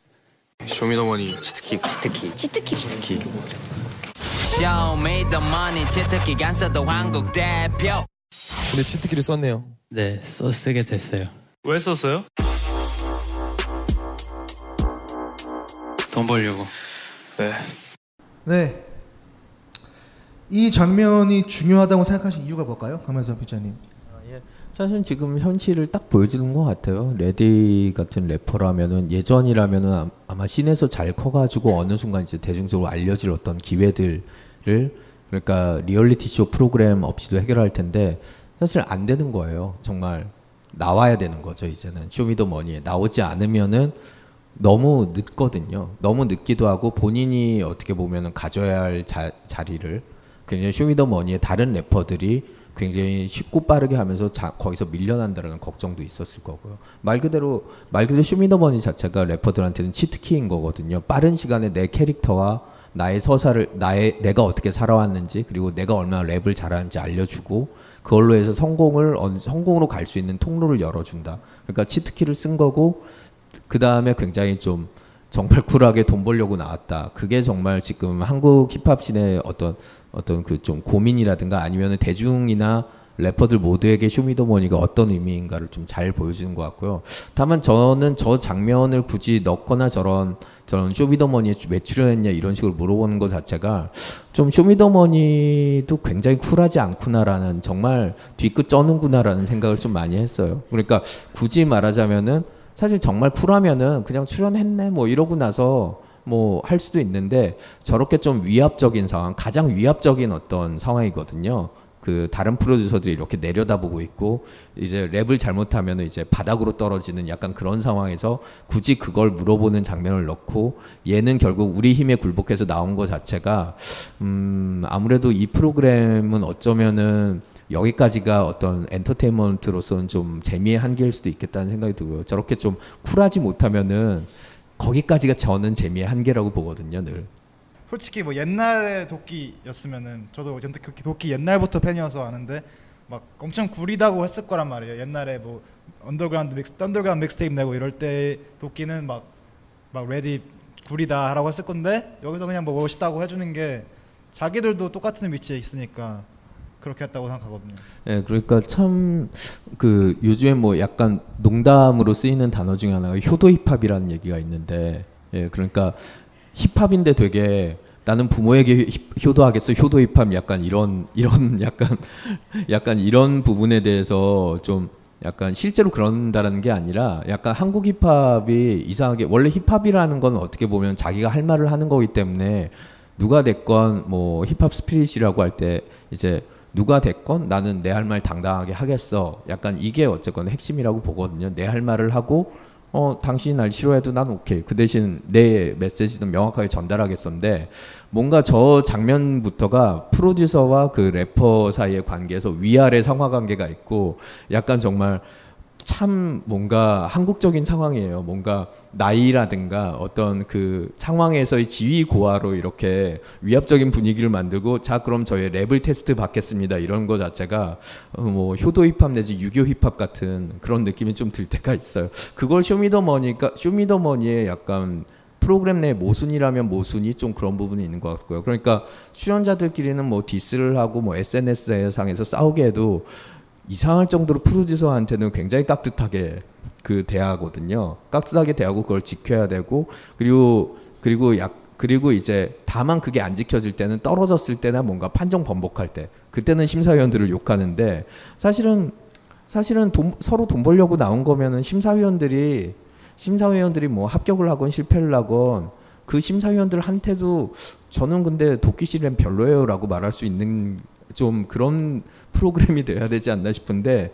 쇼미더머니 치트키 치트키 치트키 치트키 Show me the money 치트키 안 써도 한국 대표 근데 치트키를 썼네요 네 써, 쓰게 됐어요 왜 썼어요? 돈 벌려고 네 네. 이 장면이 중요하다고 생각하신 이유가 뭘까요, 강명석 편집장님? 사실 지금 현실을 딱 보여주는 것 같아요. 레디 같은 래퍼라면은 예전이라면은 아- 아마 scene에서 잘 커가지고 어느 순간 이제 대중적으로 알려질 어떤 기회들을 그러니까 리얼리티 쇼 프로그램 없이도 해결할 텐데 사실 안 되는 거예요. 정말 나와야 되는 거죠. 이제는 쇼미더머니에 나오지 않으면은 너무 늦거든요. 너무 늦기도 하고 본인이 어떻게 보면은 가져야 할 자, 자리를 굉장히 쇼미더머니의 다른 래퍼들이 굉장히 쉽고 빠르게 하면서 자, 거기서 밀려난다는 걱정도 있었을 거고요. 말 그대로 말 그대로 쇼미더머니 자체가 래퍼들한테는 치트키인 거거든요. 빠른 시간에 내 캐릭터와 나의 서사를 나의 내가 어떻게 살아왔는지 그리고 내가 얼마나 랩을 잘하는지 알려주고 그걸로 해서 성공을 성공으로 갈 수 있는 통로를 열어준다. 그러니까 치트키를 쓴 거고 그 다음에 굉장히 좀 정말 쿨하게 돈 벌려고 나왔다. 그게 정말 지금 한국 힙합 scene의 어떤 어떤 그 좀 고민이라든가 아니면 대중이나 래퍼들 모두에게 쇼미더머니가 어떤 의미인가를 좀 잘 보여주는 것 같고요. 다만 저는 저 장면을 굳이 넣거나 저런 저런 쇼미더머니에 왜 출연했냐 이런 식으로 물어보는 것 자체가 좀 쇼미더머니도 굉장히 쿨하지 않구나라는 정말 뒤끝 쩌는구나라는 생각을 좀 많이 했어요. 그러니까 굳이 말하자면은 사실 정말 쿨하면은 그냥 출연했네 뭐 이러고 나서 뭐 할 수도 있는데 저렇게 좀 위압적인 상황, 가장 위압적인 어떤 상황이거든요. 그 다른 프로듀서들이 이렇게 내려다보고 있고 이제 랩을 잘못하면 이제 바닥으로 떨어지는 약간 그런 상황에서 굳이 그걸 물어보는 장면을 넣고 얘는 결국 우리 힘에 굴복해서 나온 것 자체가 음 아무래도 이 프로그램은 어쩌면은 여기까지가 어떤 엔터테인먼트로서는 좀 재미의 한계일 수도 있겠다는 생각이 들고요. 저렇게 좀 쿨하지 못하면은 거기까지가 저는 재미의 한계라고 보거든요, 늘. 솔직히 뭐 옛날의 도끼였으면은 저도 연태 도끼, 도끼 옛날부터 팬이어서 아는데 막 엄청 구리다고 했을 거란 말이에요. 옛날에 뭐 언더그라운드 mix, 언더그라운드 믹스테이프 내고 이럴 때 도끼는 막 막 레디 구리다라고 했을 건데 여기서 그냥 뭐 멋있다고 해주는 게 자기들도 똑같은 위치에 있으니까 그렇게 했다고 생각하거든요. 예, 그러니까 참 그 요즘에 뭐 약간 농담으로 쓰이는 단어 중에 하나가 효도 힙합이라는 얘기가 있는데, 예, 그러니까 힙합인데 되게 나는 부모에게 힙- 효도하겠어 효도 힙합 약간 이런 이런 약간 약간 이런 부분에 대해서 좀 약간 실제로 그런다라는 게 아니라 약간 한국 힙합이 이상하게 원래 힙합이라는 건 어떻게 보면 자기가 할 말을 하는 거기 때문에 누가 됐건 뭐 힙합 스피릿이라고 할 때 이제 누가 됐건 나는 내 할 말 당당하게 하겠어. 약간 이게 어쨌건 핵심이라고 보거든요. 내 할 말을 하고 어 당신이 날 싫어해도 난 오케이. 그 대신 내 메시지는 명확하게 전달하겠었는데 뭔가 저 장면부터가 프로듀서와 그 래퍼 사이의 관계에서 위아래 상하 관계가 있고 약간 정말 참 뭔가 한국적인 상황이에요. 뭔가 나이라든가 어떤 그 상황에서의 지위 고하로 이렇게 위압적인 분위기를 만들고 자 그럼 저희 랩을 테스트 받겠습니다 이런 거 자체가 어, 뭐 효도 힙합 내지 유교 힙합 같은 그런 느낌이 좀 들 때가 있어요. 그걸 쇼미더머니가 쇼미더머니의 약간 프로그램 내 모순이라면 모순이 좀 그런 부분이 있는 것 같고요. 그러니까 출연자들끼리는 뭐 디스를 하고 뭐 SNS 상에서 싸우게 해도 이상할 정도로 프로듀서한테는 굉장히 깍듯하게 그 대하거든요. 깍듯하게 대하고 그걸 지켜야 되고 그리고 그리고 약 그리고 이제 다만 그게 안 지켜질 때는 떨어졌을 때나 뭔가 판정 번복할 때 그때는 심사위원들을 욕하는데 사실은 사실은 돈, 서로 돈 벌려고 나온 거면은 심사위원들이 심사위원들이 뭐 합격을 하건 실패를 하건 그 심사위원들한테도 저는 근데 도끼실은 별로예요라고 말할 수 있는 좀 그런 프로그램이 돼야 되지 않나 싶은데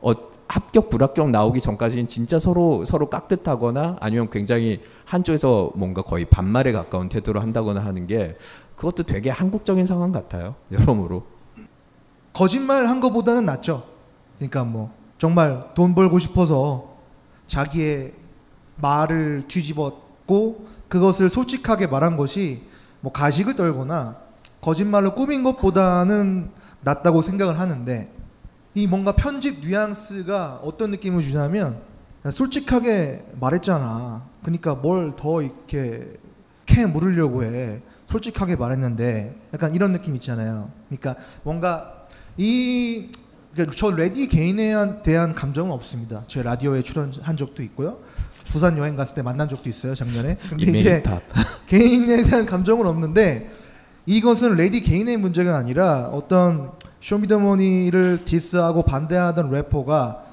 어, 합격 불합격 나오기 전까지는 진짜 서로 서로 깍듯하거나 아니면 굉장히 한쪽에서 뭔가 거의 반말에 가까운 태도를 한다거나 하는 게 그것도 되게 한국적인 상황 같아요 여러모로 거짓말 한 거보다는 낫죠. 그러니까 뭐 정말 돈 벌고 싶어서 자기의 말을 뒤집었고 그것을 솔직하게 말한 것이 뭐 가식을 떨거나 거짓말로 꾸민 것보다는 낫다고 생각을 하는데 이 뭔가 편집 뉘앙스가 어떤 느낌을 주냐면 솔직하게 말했잖아. 그러니까 뭘 더 이렇게 캐 물으려고 해. 솔직하게 말했는데 약간 이런 느낌 있잖아요. 그러니까 뭔가 이 그러니까 저 레디 개인에 대한 감정은 없습니다. 제 라디오에 출연한 적도 있고요. 부산 여행 갔을 때 만난 적도 있어요 작년에. 근데 이제. 개인에 대한 감정은 없는데 이것은 레디 개인의 문제가 아니라 어떤 쇼미더머니를 diss하고 반대하던 래퍼가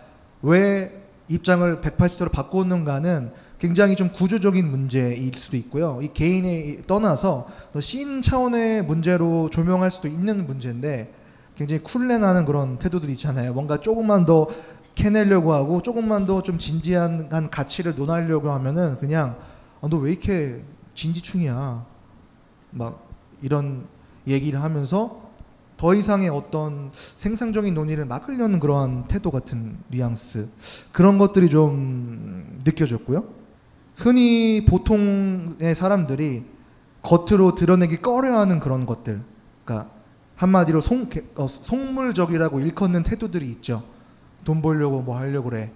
왜 입장을 180도로 바꾸었는가는 굉장히 좀 구조적인 문제일 수도 있고요. 이 개인에 떠나서 씬 차원의 문제로 조명할 수도 있는 문제인데 굉장히 쿨레나는 그런 태도들이 있잖아요. 뭔가 조금만 더 캐내려고 하고 조금만 더 좀 진지한 한 가치를 논하려고 하면은 그냥 아, 너 왜 이렇게 진지충이야 막 이런 얘기를 하면서 더 이상의 어떤 생산적인 논의를 막으려는 그러한 태도 같은 뉘앙스 그런 것들이 좀 느껴졌고요. 흔히 보통의 사람들이 겉으로 드러내기 꺼려하는 그런 것들, 그러니까 한마디로 송, 어, 속물적이라고 일컫는 태도들이 있죠. 돈 벌려고 뭐 하려고 그래,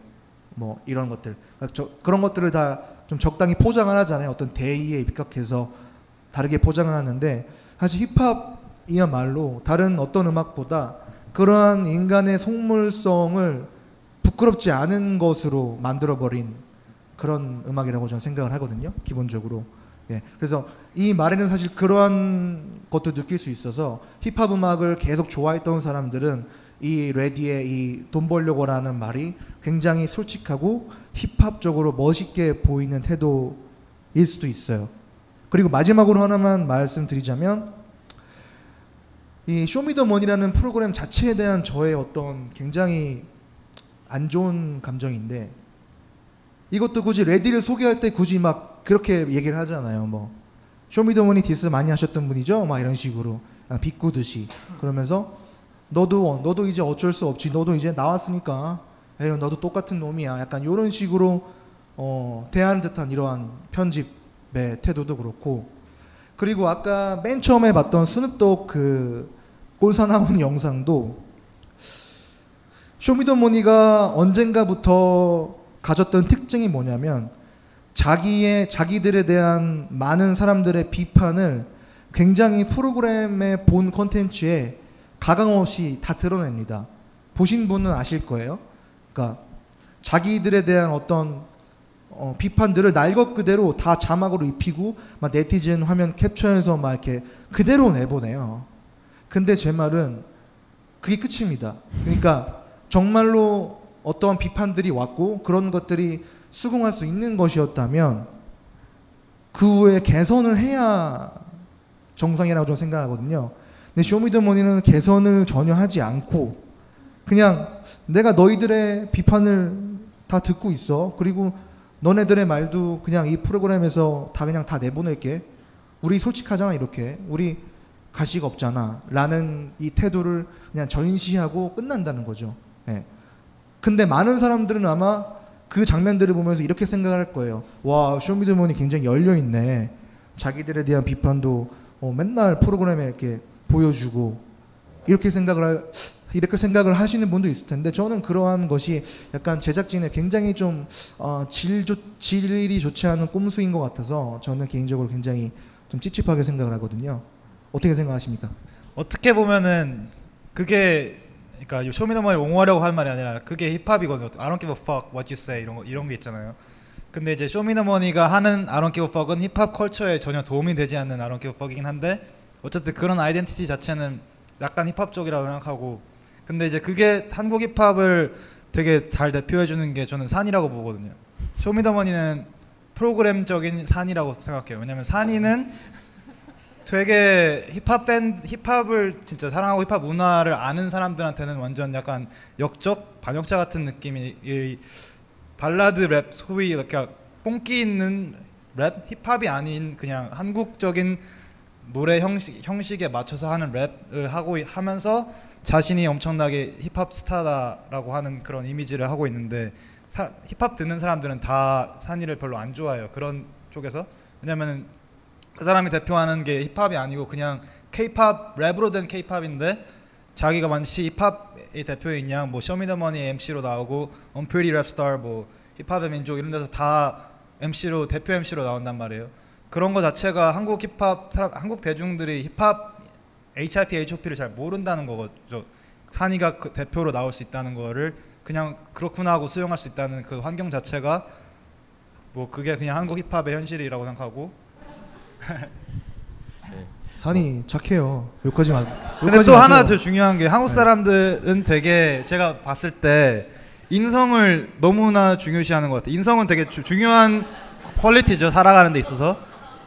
뭐 이런 것들. 그러니까 저, 그런 것들을 다 좀 적당히 포장을 하잖아요. 어떤 대의에 입각해서 다르게 포장을 하는데 사실 힙합이야말로 다른 어떤 음악보다 그러한 인간의 속물성을 부끄럽지 않은 것으로 만들어 버린 그런 음악이라고 저는 생각을 하거든요. 기본적으로. 예. 그래서 이 말에는 사실 그러한 것도 느낄 수 있어서 힙합 음악을 계속 좋아했던 사람들은 이 레디의 이 돈 벌려고라는 말이 굉장히 솔직하고 힙합적으로 멋있게 보이는 태도일 수도 있어요. 그리고 마지막으로 하나만 말씀드리자면 이 쇼미더머니라는 프로그램 자체에 대한 저의 어떤 굉장히 안 좋은 감정인데 이것도 굳이 레디를 소개할 때 굳이 막 그렇게 얘기를 하잖아요. 뭐 쇼미더머니 디스 많이 하셨던 분이죠. 막 이런 식으로 그냥 비꼬듯이 그러면서 너도 너도 이제 어쩔 수 없지. 너도 이제 나왔으니까 에휴 너도 똑같은 놈이야. 약간 이런 식으로 어, 대하는 듯한 이러한 편집 의 태도도 그렇고 그리고 아까 맨 처음에 봤던 스눕독 그 꼴사나운 영상도 쇼미더머니가 언젠가부터 가졌던 특징이 뭐냐면 자기의 자기들에 대한 많은 사람들의 비판을 굉장히 프로그램의 본 컨텐츠에 가감 없이 다 드러냅니다. 보신 분은 아실 거예요. 그러니까 자기들에 대한 어떤 어, 비판들을 날 것 그대로 다 자막으로 입히고 막 네티즌 화면 캡처해서 막 이렇게 그대로 내보내요. 근데 제 말은 그게 끝입니다. 그러니까 정말로 어떠한 비판들이 왔고 그런 것들이 수긍할 수 있는 것이었다면 그 후에 개선을 해야 정상이라고 저는 생각하거든요. 근데 쇼미더머니는 개선을 전혀 하지 않고 그냥 내가 너희들의 비판을 다 듣고 있어. 그리고 너네들의 말도 그냥 이 프로그램에서 다 그냥 다 내보낼게. 우리 솔직하잖아 이렇게. 우리 가식 없잖아. 라는 이 태도를 그냥 전시하고 끝난다는 거죠. 예. 근데 많은 사람들은 아마 그 장면들을 보면서 이렇게 생각할 거예요. 와, 쇼미더머니 굉장히 열려있네. 자기들에 대한 비판도 어, 맨날 프로그램에 이렇게 보여주고 이렇게 생각을 할, 이렇게 생각을 하시는 분도 있을 텐데 저는 그러한 것이 약간 제작진의 굉장히 좀 어, 질, 조, 질이 좋지 않은 꼼수인 것 같아서 저는 개인적으로 굉장히 좀 찝찝하게 생각을 하거든요. 어떻게 생각하십니까? 어떻게 보면은 그게 그러니까 쇼미더머니 옹호하려고 할 말이 아니라 그게 힙합이거든요. I don't give a fuck what you say 이런 거 이런 게 있잖아요. 근데 이제 쇼미더머니가 하는 I don't give a fuck은 힙합 culture에 전혀 도움이 되지 않는 I don't give a fuck이긴 한데 어쨌든 그런 identity 자체는 약간 힙합 쪽이라고 생각하고 근데 이제 그게 한국 힙합을 되게 잘 대표해 주는 게 저는 산이라고 보거든요. 쇼미더머니는 프로그램적인 산이라고 생각해요. 왜냐면 산이는 되게 힙합 팬 힙합을 진짜 사랑하고 힙합 문화를 아는 사람들한테는 완전 약간 역적 반역자 같은 느낌이 이 발라드 랩 소위 이렇게 뽕기 있는 랩 힙합이 아닌 그냥 한국적인 노래 형식 형식에 맞춰서 하는 랩을 하고 하면서 자신이 엄청나게 힙합 스타다라고 하는 그런 이미지를 하고 있는데 사, 힙합 듣는 사람들은 다 산이를 별로 안 좋아해요. 그런 쪽에서 왜냐면은 그 사람이 대표하는 게 힙합이 아니고 그냥 K-팝 랩으로 된 K-팝인데 자기가 마치 힙합의 대표인 양 뭐 쇼미더머니 MC로 나오고 언프리티 랩스타 뭐 힙합의 민족 이런 데서 다 MC로 대표 MC로 나온단 말이에요. 그런 거 자체가 한국 힙합 한국 대중들이 힙합 HIP, HOP를 잘 모른다는 거죠. 산이가 그 대표로 나올 수 있다는 거를 그냥 그렇구나 하고 수용할 수 있다는 그 환경 자체가 뭐 그게 그냥 한국 힙합의 현실이라고 생각하고 산이 착해요. 욕하지 마. 근데 욕하지 또 하나 마세요. 더 중요한 게 한국 네. 사람들은 되게 제가 봤을 때 인성을 너무나 중요시하는 것 같아요. 인성은 되게 주- 중요한 quality죠. 살아가는 데 있어서.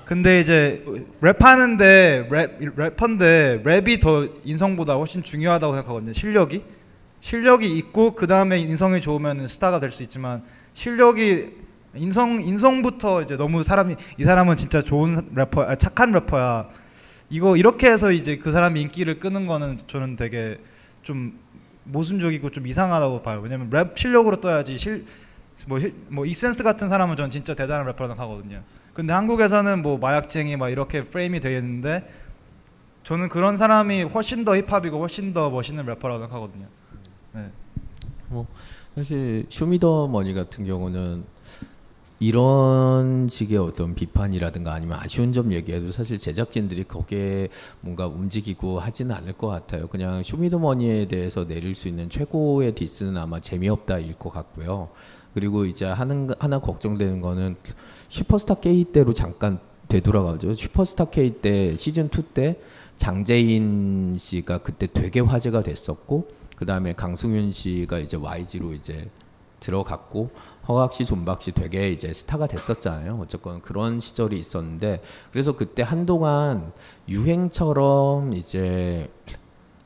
근데 이제 랩하는데 랩 래퍼인데 랩이 더 인성보다 훨씬 중요하다고 생각하거든요. 실력이 실력이 있고 그 다음에 인성이 좋으면 스타가 될 수 있지만 실력이 인성 인성부터 이제 너무 사람이 이 사람은 진짜 좋은 래퍼 아, 착한 래퍼야 이거 이렇게 해서 이제 그 사람이 인기를 끄는 거는 저는 되게 좀 모순적이고 좀 이상하다고 봐요. 왜냐면 랩 실력으로 떠야지 실 뭐 이센스 같은 사람은 전 진짜 대단한 래퍼라고 생각하거든요. 근데 한국에서는 뭐 마약쟁이 막 이렇게 프레임이 되어 있는데 저는 그런 사람이 훨씬 더 힙합이고 훨씬 더 멋있는 래퍼라고 생각하거든요. 네. 뭐 사실 쇼미더머니 같은 경우는 이런 식의 어떤 비판이라든가 아니면 아쉬운 점 얘기해도 사실 제작진들이 거기에 뭔가 움직이고 하지는 않을 것 같아요. 그냥 쇼미더머니에 대해서 내릴 수 있는 최고의 디스는 아마 재미없다일 것 같고요. 그리고 이제 하는 하나 걱정되는 거는 슈퍼스타 K 때로 잠깐 되돌아가죠. 슈퍼스타 K 때 시즌 2 때 장재인 씨가 그때 되게 화제가 됐었고 그 다음에 강승윤 씨가 이제 YG로 이제 들어갔고 허각 씨, 존박 씨 되게 이제 스타가 됐었잖아요. 어쨌건 그런 시절이 있었는데 그래서 그때 한동안 유행처럼 이제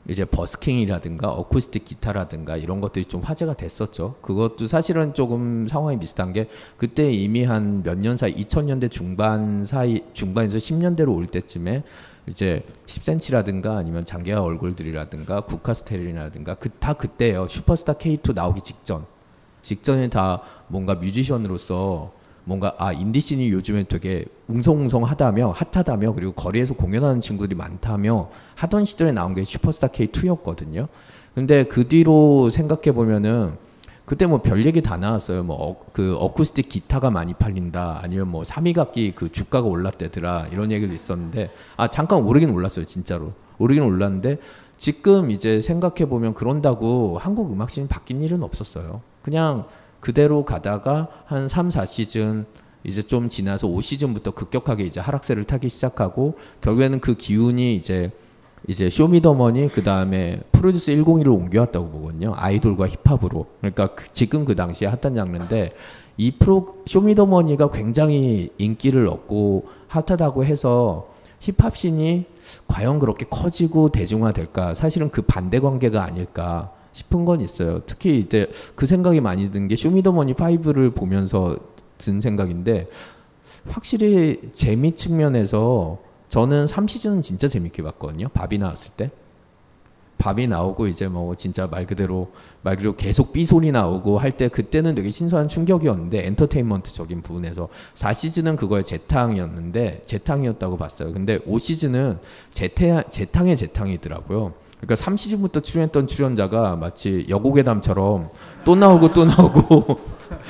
이제 버스킹이라든가 어쿠스틱 기타라든가 이런 것들이 좀 화제가 됐었죠. 그것도 사실은 조금 상황이 비슷한 게 그때 이미 한 몇 년 사이 2000년대 중반 사이 중반에서 10년대로 올 때쯤에 이제 10cm라든가 아니면 장기하 얼굴들이라든가 국카스테린이라든가 그 다 그때예요. 슈퍼스타 K2 나오기 직전. 직전에 다 뭔가 뮤지션으로서 뭔가 아 인디씬이 요즘에 되게 웅성웅성하다며 핫하다며 그리고 거리에서 공연하는 친구들이 많다며 하던 시절에 나온 게 슈퍼스타 K2였거든요. 근데 그 뒤로 생각해 보면은 그때 뭐 별 얘기 다 나왔어요. 뭐그 어, 어쿠스틱 기타가 많이 팔린다. 아니면 뭐 삼위각기 그 주가가 올랐대더라. 이런 얘기도 있었는데 아 잠깐 오르긴 올랐어요. 진짜로 오르긴 올랐는데 지금 이제 생각해 보면 그런다고 한국 음악씬이 바뀐 일은 없었어요. 그냥 그대로 가다가 한 3, 4시즌 이제 좀 지나서 5시즌부터 급격하게 이제 하락세를 타기 시작하고 결국에는 그 기운이 이제 이제 쇼미더머니 그 다음에 프로듀스 101로 옮겨왔다고 보거든요. 아이돌과 힙합으로. 그러니까 그 지금 그 당시에 hot한 장르인데 이 프로 쇼미더머니가 굉장히 인기를 얻고 hot하다고 해서 힙합 scene이 과연 그렇게 커지고 대중화될까? 사실은 그 반대 관계가 아닐까 싶은 건 있어요. 특히 이제 그 생각이 많이 든 게 쇼미더머니 5를 보면서 든 생각인데 확실히 재미 측면에서 저는 3시즌은 진짜 재밌게 봤거든요. 밥이 나왔을 때. 밥이 나오고 이제 뭐 진짜 말 그대로 말 그대로 계속 삐 소리 나오고 할 때 그때는 되게 신선한 충격이었는데 엔터테인먼트적인 부분에서 4시즌은 그거의 재탕이었는데 재탕이었다고 봤어요. 근데 5시즌은 재태 재탕의 재탕이더라고요. 그러니까 3시즌부터 출연했던 출연자가 마치 여고괴담처럼 또 나오고 또 나오고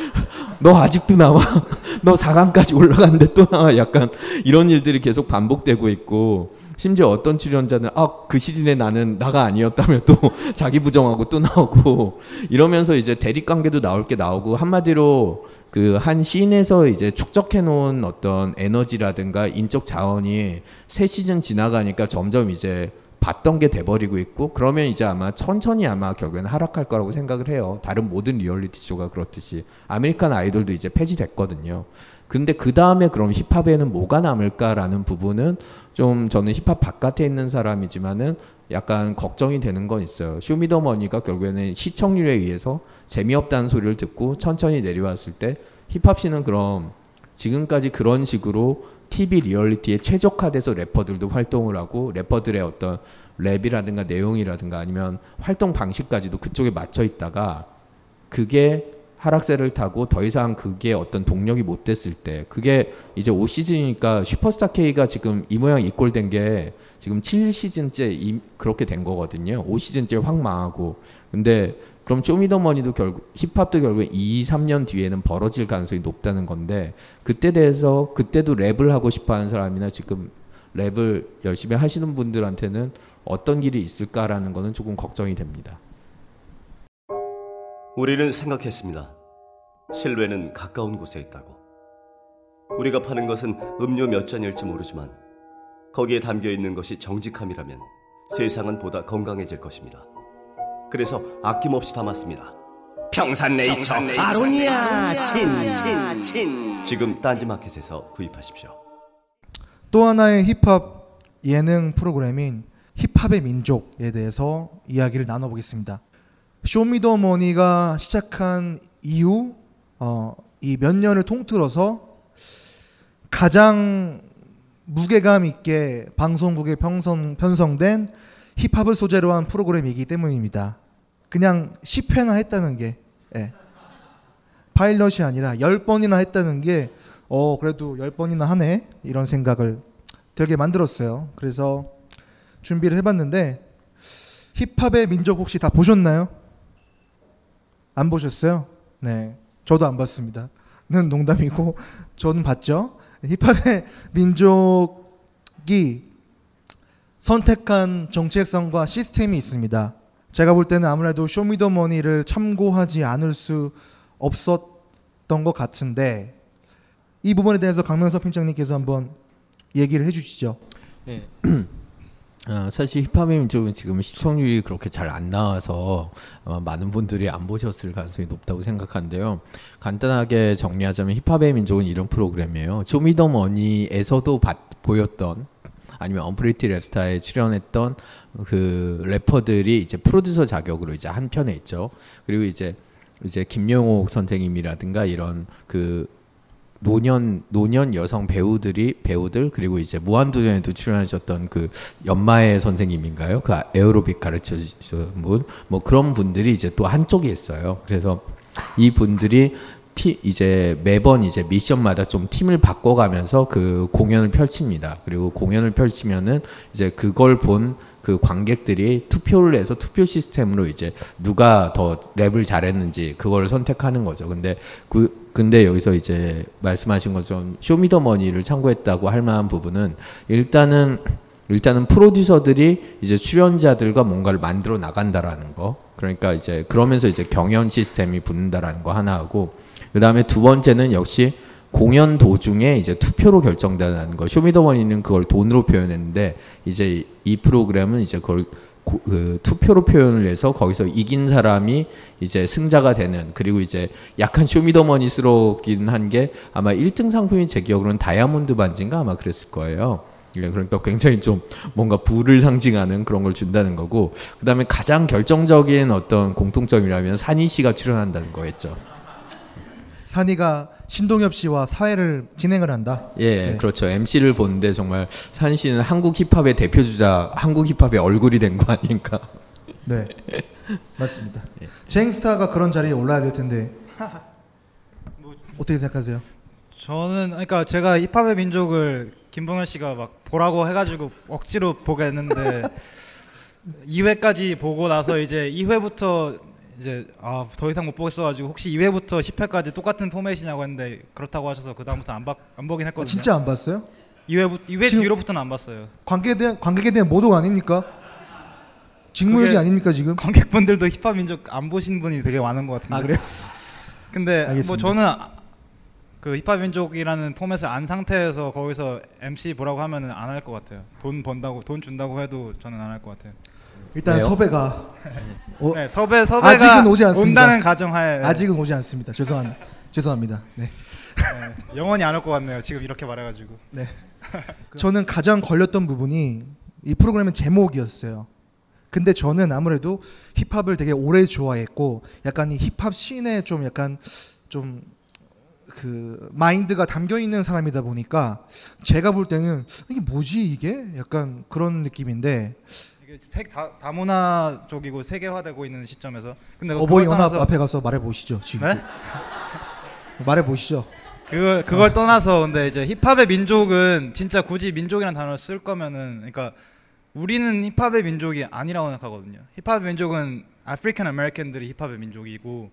너 아직도 나와? 너 4강까지 올라갔는데 또 나와? 약간 이런 일들이 계속 반복되고 있고 심지어 어떤 출연자는 아 그 시즌에 나는 나가 아니었다며 또 자기 부정하고 또 나오고 이러면서 이제 대립 관계도 나올 게 나오고 한마디로 그 한 scene에서 이제 축적해 놓은 어떤 에너지라든가 인적 자원이 새 시즌 지나가니까 점점 이제 봤던 게 돼버리고 있고 그러면 이제 아마 천천히 아마 결국에는 하락할 거라고 생각을 해요. 다른 모든 리얼리티 쇼가 그렇듯이 아메리칸 아이돌도 이제 폐지됐거든요. 근데 그 다음에 그럼 힙합에는 뭐가 남을까라는 부분은 좀 저는 힙합 바깥에 있는 사람이지만은 약간 걱정이 되는 건 있어요. 쇼미더머니가 결국에는 시청률에 의해서 재미없다는 소리를 듣고 천천히 내려왔을 때 힙합 scene은 그럼 지금까지 그런 식으로 TV 리얼리티에 최적화돼서 래퍼들도 활동을 하고 래퍼들의 어떤 랩이라든가 내용이라든가 아니면 활동 방식까지도 그쪽에 맞춰 있다가 그게 하락세를 타고 더 이상 그게 어떤 동력이 못 됐을 때 그게 이제 5시즌이니까 슈퍼스타 K가 지금 이 모양 이꼴된 게 지금 7시즌째 이, 그렇게 된 거거든요. 5시즌째 확 망하고 근데 그럼 쇼미더머니도 결국 힙합도 결국 2, 3년 뒤에는 벌어질 가능성이 높다는 건데 그때 대해서 그때도 랩을 하고 싶어 하는 사람이나 지금 랩을 열심히 하시는 분들한테는 어떤 길이 있을까라는 거는 조금 걱정이 됩니다. 우리는 생각했습니다. 실외는 가까운 곳에 있다고. 우리가 파는 것은 음료 몇 잔일지 모르지만 거기에 담겨 있는 것이 정직함이라면 세상은 보다 건강해질 것입니다. 그래서 아낌없이 담았습니다. 평산네이처, 평산네이처 아로니아 친, 친, 친. 지금 딴지마켓에서 구입하십시오. 또 하나의 힙합 예능 프로그램인 힙합의 민족에 대해서 이야기를 나눠보겠습니다. 쇼미더머니가 시작한 이후 어, 이 몇 년을 통틀어서 가장 무게감 있게 방송국에 편성, 편성된 힙합을 소재로 한 프로그램이기 때문입니다. 그냥 10회나 했다는 게 예. 파일럿이 아니라 10번이나 했다는 게 어, 그래도 10번이나 하네 이런 생각을 들게 만들었어요. 그래서 준비를 해봤는데 힙합의 민족 혹시 다 보셨나요? 안 보셨어요? 네. 저도 안 봤습니다. 는 농담이고 저는 봤죠. 힙합의 민족이 선택한 정체성과 시스템이 있습니다. 제가 볼 때는 아무래도 쇼미더머니를 참고하지 않을 수 없었던 것 같은데 이 부분에 대해서 강명섭 팀장님께서 한번 얘기를 해주시죠. 네. 어, 사실 힙합의 민족은 지금 시청률이 그렇게 잘 안 나와서 아마 많은 분들이 안 보셨을 가능성이 높다고 생각하는데요. 간단하게 정리하자면 힙합의 민족은 이런 프로그램이에요. 쇼미더머니에서도 봤- 보였던 아니면 언프리티 랩스타에 출연했던 그 래퍼들이 이제 프로듀서 자격으로 이제 한 편에 있죠. 그리고 이제 이제 김영옥 선생님이라든가 이런 그 노년 노년 여성 배우들이 배우들 그리고 이제 무한도전에도 출연하셨던 그 연마의 선생님인가요? 그 에어로빅 가르쳐 주신 분, 뭐 그런 분들이 이제 또 한쪽에 있어요. 그래서 이 분들이 티 이제 매번 이제 미션마다 좀 팀을 바꿔가면서 그 공연을 펼칩니다. 그리고 공연을 펼치면은 이제 그걸 본 그 관객들이 투표를 해서 투표 시스템으로 이제 누가 더 랩을 잘했는지 그걸 선택하는 거죠. 근데 그 근데 여기서 이제 말씀하신 것처럼 쇼미더머니를 참고했다고 할 만한 부분은 일단은 일단은 프로듀서들이 이제 출연자들과 뭔가를 만들어 나간다라는 거. 그러니까 이제 그러면서 이제 경연 시스템이 붙는다라는 거 하나 하고 그 다음에 두 번째는 역시 공연 도중에 이제 투표로 결정된다는 거. 쇼미더머니는 그걸 돈으로 표현했는데 이제 이 프로그램은 이제 그걸 고- 그 투표로 표현을 해서 거기서 이긴 사람이 이제 승자가 되는 그리고 이제 약간 쇼미더머니스럽긴 한 게 아마 1등 상품이 제 기억으로는 다이아몬드 반지인가 아마 그랬을 거예요. 예, 그러니까 굉장히 좀 뭔가 부를 상징하는 그런 걸 준다는 거고 그 다음에 가장 결정적인 어떤 공통점이라면 산희 씨가 출연한다는 거였죠. 산이가 신동엽 씨와 사회를 진행을 한다. 예, 네. 그렇죠. MC를 보는데 정말 산희 씨는 한국 힙합의 대표 주자, 한국 힙합의 얼굴이 된 거 아닌가. 네, 맞습니다. 쟁스타가 그런 자리에 올라야 될 텐데 어떻게 생각하세요? 저는 그러니까 제가 힙합의 민족을 김봉현 씨가 막 보라고 해가지고 억지로 보게 했는데 2회까지 보고 나서 이제 2회부터 이제 아 더 이상 못 보겠어가지고 혹시 2회부터 10회까지 똑같은 포맷이냐고 했는데 그렇다고 하셔서 그 다음부터 안, 봐, 안 보긴 했거든요. 진짜 안 봤어요? 2회 2회 지금- 뒤로부터는 안 봤어요. 관객에 대한 관객에 대한 모독 아닙니까? 직무유기 아닙니까 지금? 관객분들도 힙합 민족 안 보신 분이 되게 많은 것 같은데. 아, 그래요? 근데 알겠습니다. 뭐 저는 아- 그 힙합 민족이라는 포맷을 안 상태에서 거기서 MC 보라고 하면은 안 할 것 같아요. 돈 번다고 돈 준다고 해도 저는 안 할 것 같아요. 일단 왜요? 섭외가 어, 네, 섭외 섭외가 아직은 오지 않습니다. 온다는 가정하에 네. 아직은 오지 않습니다. 죄송한 죄송합니다. 네. 네, 영원히 안 올 것 같네요. 지금 이렇게 말해가지고. 네. 저는 가장 걸렸던 부분이 이 프로그램의 제목이었어요. 근데 저는 아무래도 힙합을 되게 오래 좋아했고 약간 이 힙합 씬에 좀 약간 좀 그 마인드가 담겨 있는 사람이다 보니까 제가 볼 때는 이게 뭐지 이게 약간 그런 느낌인데 이게 세, 다, 다문화 쪽이고 세계화되고 있는 시점에서 근데 어버이 연합 앞에 가서 말해 보시죠 지금 네? 말해 보시죠. 그걸 그걸 떠나서 근데 이제 힙합의 민족은 진짜 굳이 민족이라는 단어를 쓸 거면은 그러니까 우리는 힙합의 민족이 아니라고 생각하거든요. 힙합의 민족은 African American들이 힙합의 민족이고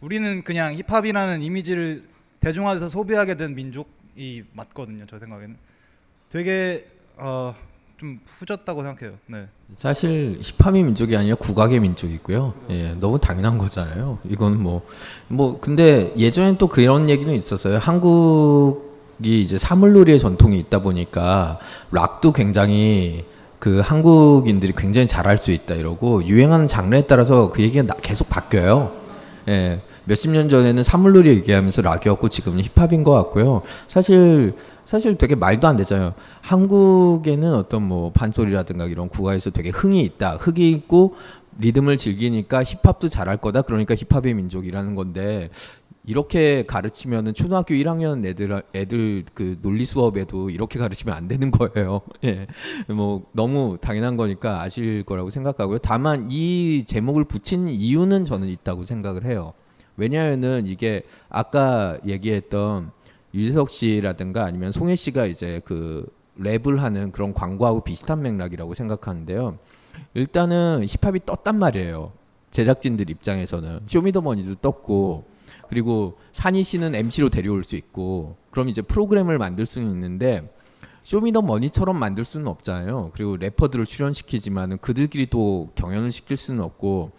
우리는 그냥 힙합이라는 이미지를 대중화돼서 소비하게 된 민족이 맞거든요. 저 생각에는 되게 어, 좀 후졌다고 생각해요. 네. 사실 힙합의 민족이 아니라 국악의 민족이고요. 예, 너무 당연한 거잖아요. 이건 뭐, 뭐, 근데 예전엔 또 그런 얘기는 있었어요. 한국이 이제 사물놀이의 전통이 있다 보니까 락도 굉장히 그 한국인들이 굉장히 잘할 수 있다 이러고 유행하는 장르에 따라서 그 얘기가 나- 계속 바뀌어요. 예. 몇십 년 전에는 사물놀이 얘기하면서 락이었고 지금은 힙합인 것 같고요. 사실 사실 되게 말도 안 되잖아요. 한국에는 어떤 뭐 판소리라든가 이런 국가에서 되게 흥이 있다. 흑이 있고 리듬을 즐기니까 힙합도 잘할 거다. 그러니까 힙합의 민족이라는 건데 이렇게 가르치면은 초등학교 1학년 애들 애들 그 논리 수업에도 이렇게 가르치면 안 되는 거예요. 예. 뭐 너무 당연한 거니까 아실 거라고 생각하고요. 다만 이 제목을 붙인 이유는 저는 있다고 생각을 해요. 왜냐하면은 이게 아까 얘기했던 유재석 씨라든가 아니면 송혜 씨가 이제 그 랩을 하는 그런 광고하고 비슷한 맥락이라고 생각하는데요. 일단은 힙합이 떴단 말이에요. 제작진들 입장에서는 쇼미더머니도 떴고 그리고 산희 씨는 MC로 데려올 수 있고 그럼 이제 프로그램을 만들 수는 있는데 쇼미더머니처럼 만들 수는 없잖아요. 그리고 래퍼들을 출연시키지만은 그들끼리 또 경연을 시킬 수는 없고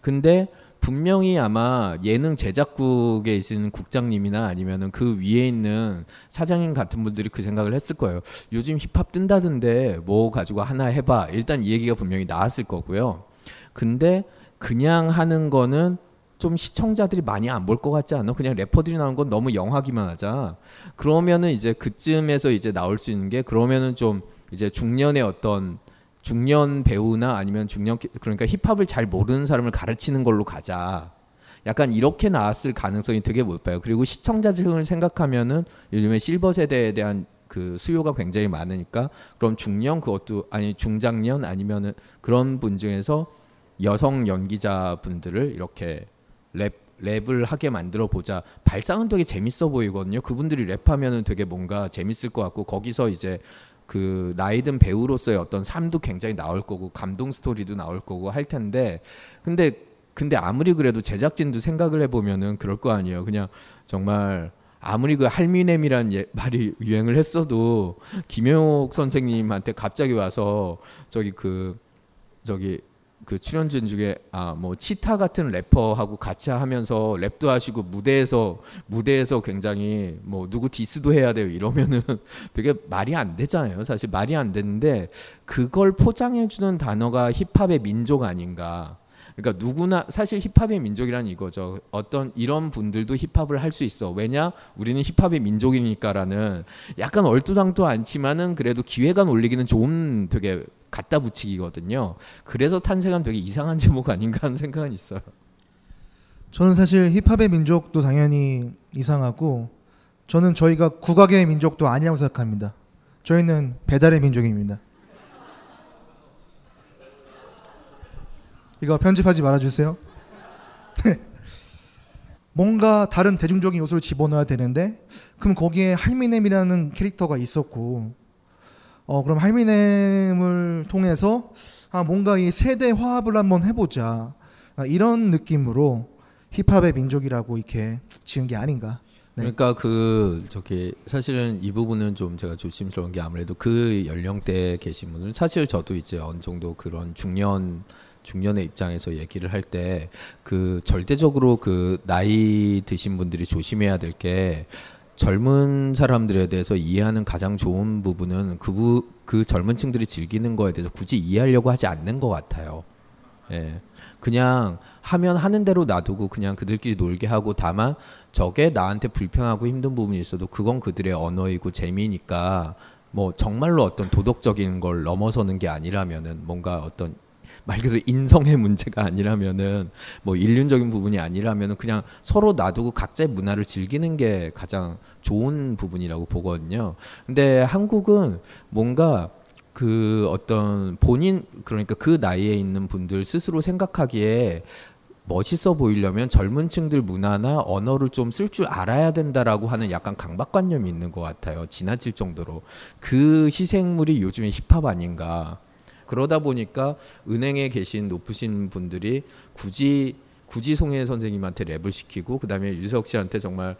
근데 분명히 아마 예능 제작국에 있는 국장님이나 아니면은 그 위에 있는 사장님 같은 분들이 그 생각을 했을 거예요. 요즘 힙합 뜬다던데 뭐 가지고 하나 해봐. 일단 이 얘기가 분명히 나왔을 거고요. 근데 그냥 하는 거는 좀 시청자들이 많이 안 볼 것 같지 않아? 그냥 래퍼들이 나오는 건 너무 영하기만 하자. 그러면은 이제 그쯤에서 이제 나올 수 있는 게 그러면은 좀 이제 중년의 어떤 중년 배우나 아니면 중년 그러니까 힙합을 잘 모르는 사람을 가르치는 걸로 가자. 약간 이렇게 나왔을 가능성이 되게 높아요. 그리고 시청자층을 생각하면은 요즘에 실버 세대에 대한 그 수요가 굉장히 많으니까 그럼 중년 그것도 아니 중장년 아니면은 그런 분 중에서 여성 연기자분들을 이렇게 랩 랩을 하게 만들어 보자. 발상은 되게 재밌어 보이거든요. 그분들이 랩하면은 되게 뭔가 재밌을 것 같고 거기서 이제 그 나이든 배우로서의 어떤 삶도 굉장히 나올 거고 감동 스토리도 나올 거고 할 텐데 근데 근데 아무리 그래도 제작진도 생각을 해보면은 그럴 거 아니에요. 그냥 정말 아무리 그 할미넴이란 예, 말이 유행을 했어도 김영옥 선생님한테 갑자기 와서 저기 그 저기 그 출연진 중에 아 뭐 치타 같은 래퍼하고 같이 하면서 랩도 하시고 무대에서 무대에서 굉장히 뭐 누구 디스도 해야 돼요 이러면은 되게 말이 안 되잖아요 사실 말이 안 되는데 그걸 포장해 주는 단어가 힙합의 민족 아닌가 그러니까 누구나 사실 힙합의 민족이란 이거죠. 어떤 이런 분들도 힙합을 할 수 있어. 왜냐? 우리는 힙합의 민족이니까라는 약간 얼토당토 않지만은 그래도 기회감 올리기는 좋은 되게 갖다 붙이기거든요. 그래서 탄생한 되게 이상한 제목 아닌가 하는 생각은 있어요. 저는 사실 힙합의 민족도 당연히 이상하고 저는 저희가 국악의 민족도 아니라고 생각합니다. 저희는 배달의 민족입니다. 이거 편집하지 말아주세요. 뭔가 다른 대중적인 요소를 집어넣어야 되는데 그럼 거기에 할미넴이라는 캐릭터가 있었고 어 그럼 할미넴을 통해서 아 뭔가 이 세대 화합을 한번 해보자 아, 이런 느낌으로 힙합의 민족이라고 이렇게 지은 게 아닌가. 네. 그러니까 그 저기 사실은 이 부분은 좀 제가 조심스러운 게 아무래도 그 연령대에 계신 분은 사실 저도 이제 어느 정도 그런 중년 중년의 입장에서 얘기를 할 때 그 절대적으로 그 나이 드신 분들이 조심해야 될 게 젊은 사람들에 대해서 이해하는 가장 좋은 부분은 그, 부, 그 젊은 층들이 즐기는 거에 대해서 굳이 이해하려고 하지 않는 것 같아요. 예. 그냥 하면 하는 대로 놔두고 그냥 그들끼리 놀게 하고 다만 저게 나한테 불편하고 힘든 부분이 있어도 그건 그들의 언어이고 재미니까 뭐 정말로 어떤 도덕적인 걸 넘어서는 게 아니라면은 뭔가 어떤 말 그대로 인성의 문제가 아니라면은 뭐 인륜적인 부분이 아니라면은 그냥 서로 놔두고 각자의 문화를 즐기는 게 가장 좋은 부분이라고 보거든요. 근데 한국은 뭔가 그 어떤 본인 그러니까 그 나이에 있는 분들 스스로 생각하기에 멋있어 보이려면 젊은 층들 문화나 언어를 좀 쓸 줄 알아야 된다라고 하는 약간 강박관념이 있는 것 같아요. 지나칠 정도로. 그 희생물이 요즘에 힙합 아닌가. 그러다 보니까 은행에 계신 높으신 분들이 굳이 굳이 송혜 선생님한테 랩을 시키고 그다음에 유석 씨한테 정말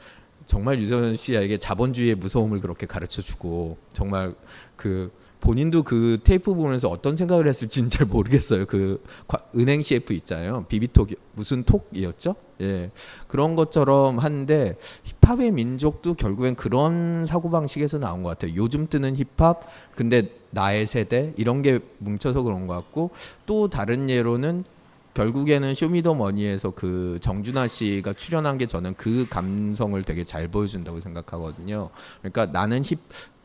정말 유선 씨에게 자본주의의 무서움을 그렇게 가르쳐 주고 정말 그 본인도 그 테이프 보면서 어떤 생각을 했을지는 잘 모르겠어요. 그 은행 CF 있잖아요. 비비톡 무슨 톡이었죠? 예. 그런 것처럼 하는데 힙합의 민족도 결국엔 그런 사고 방식에서 나온 것 같아요. 요즘 뜨는 힙합 근데 나의 세대 이런 게 뭉쳐서 그런 것 같고 또 다른 예로는 결국에는 쇼미더머니에서 그 정준하 씨가 출연한 게 저는 그 감성을 되게 잘 보여준다고 생각하거든요. 그러니까 나는 힙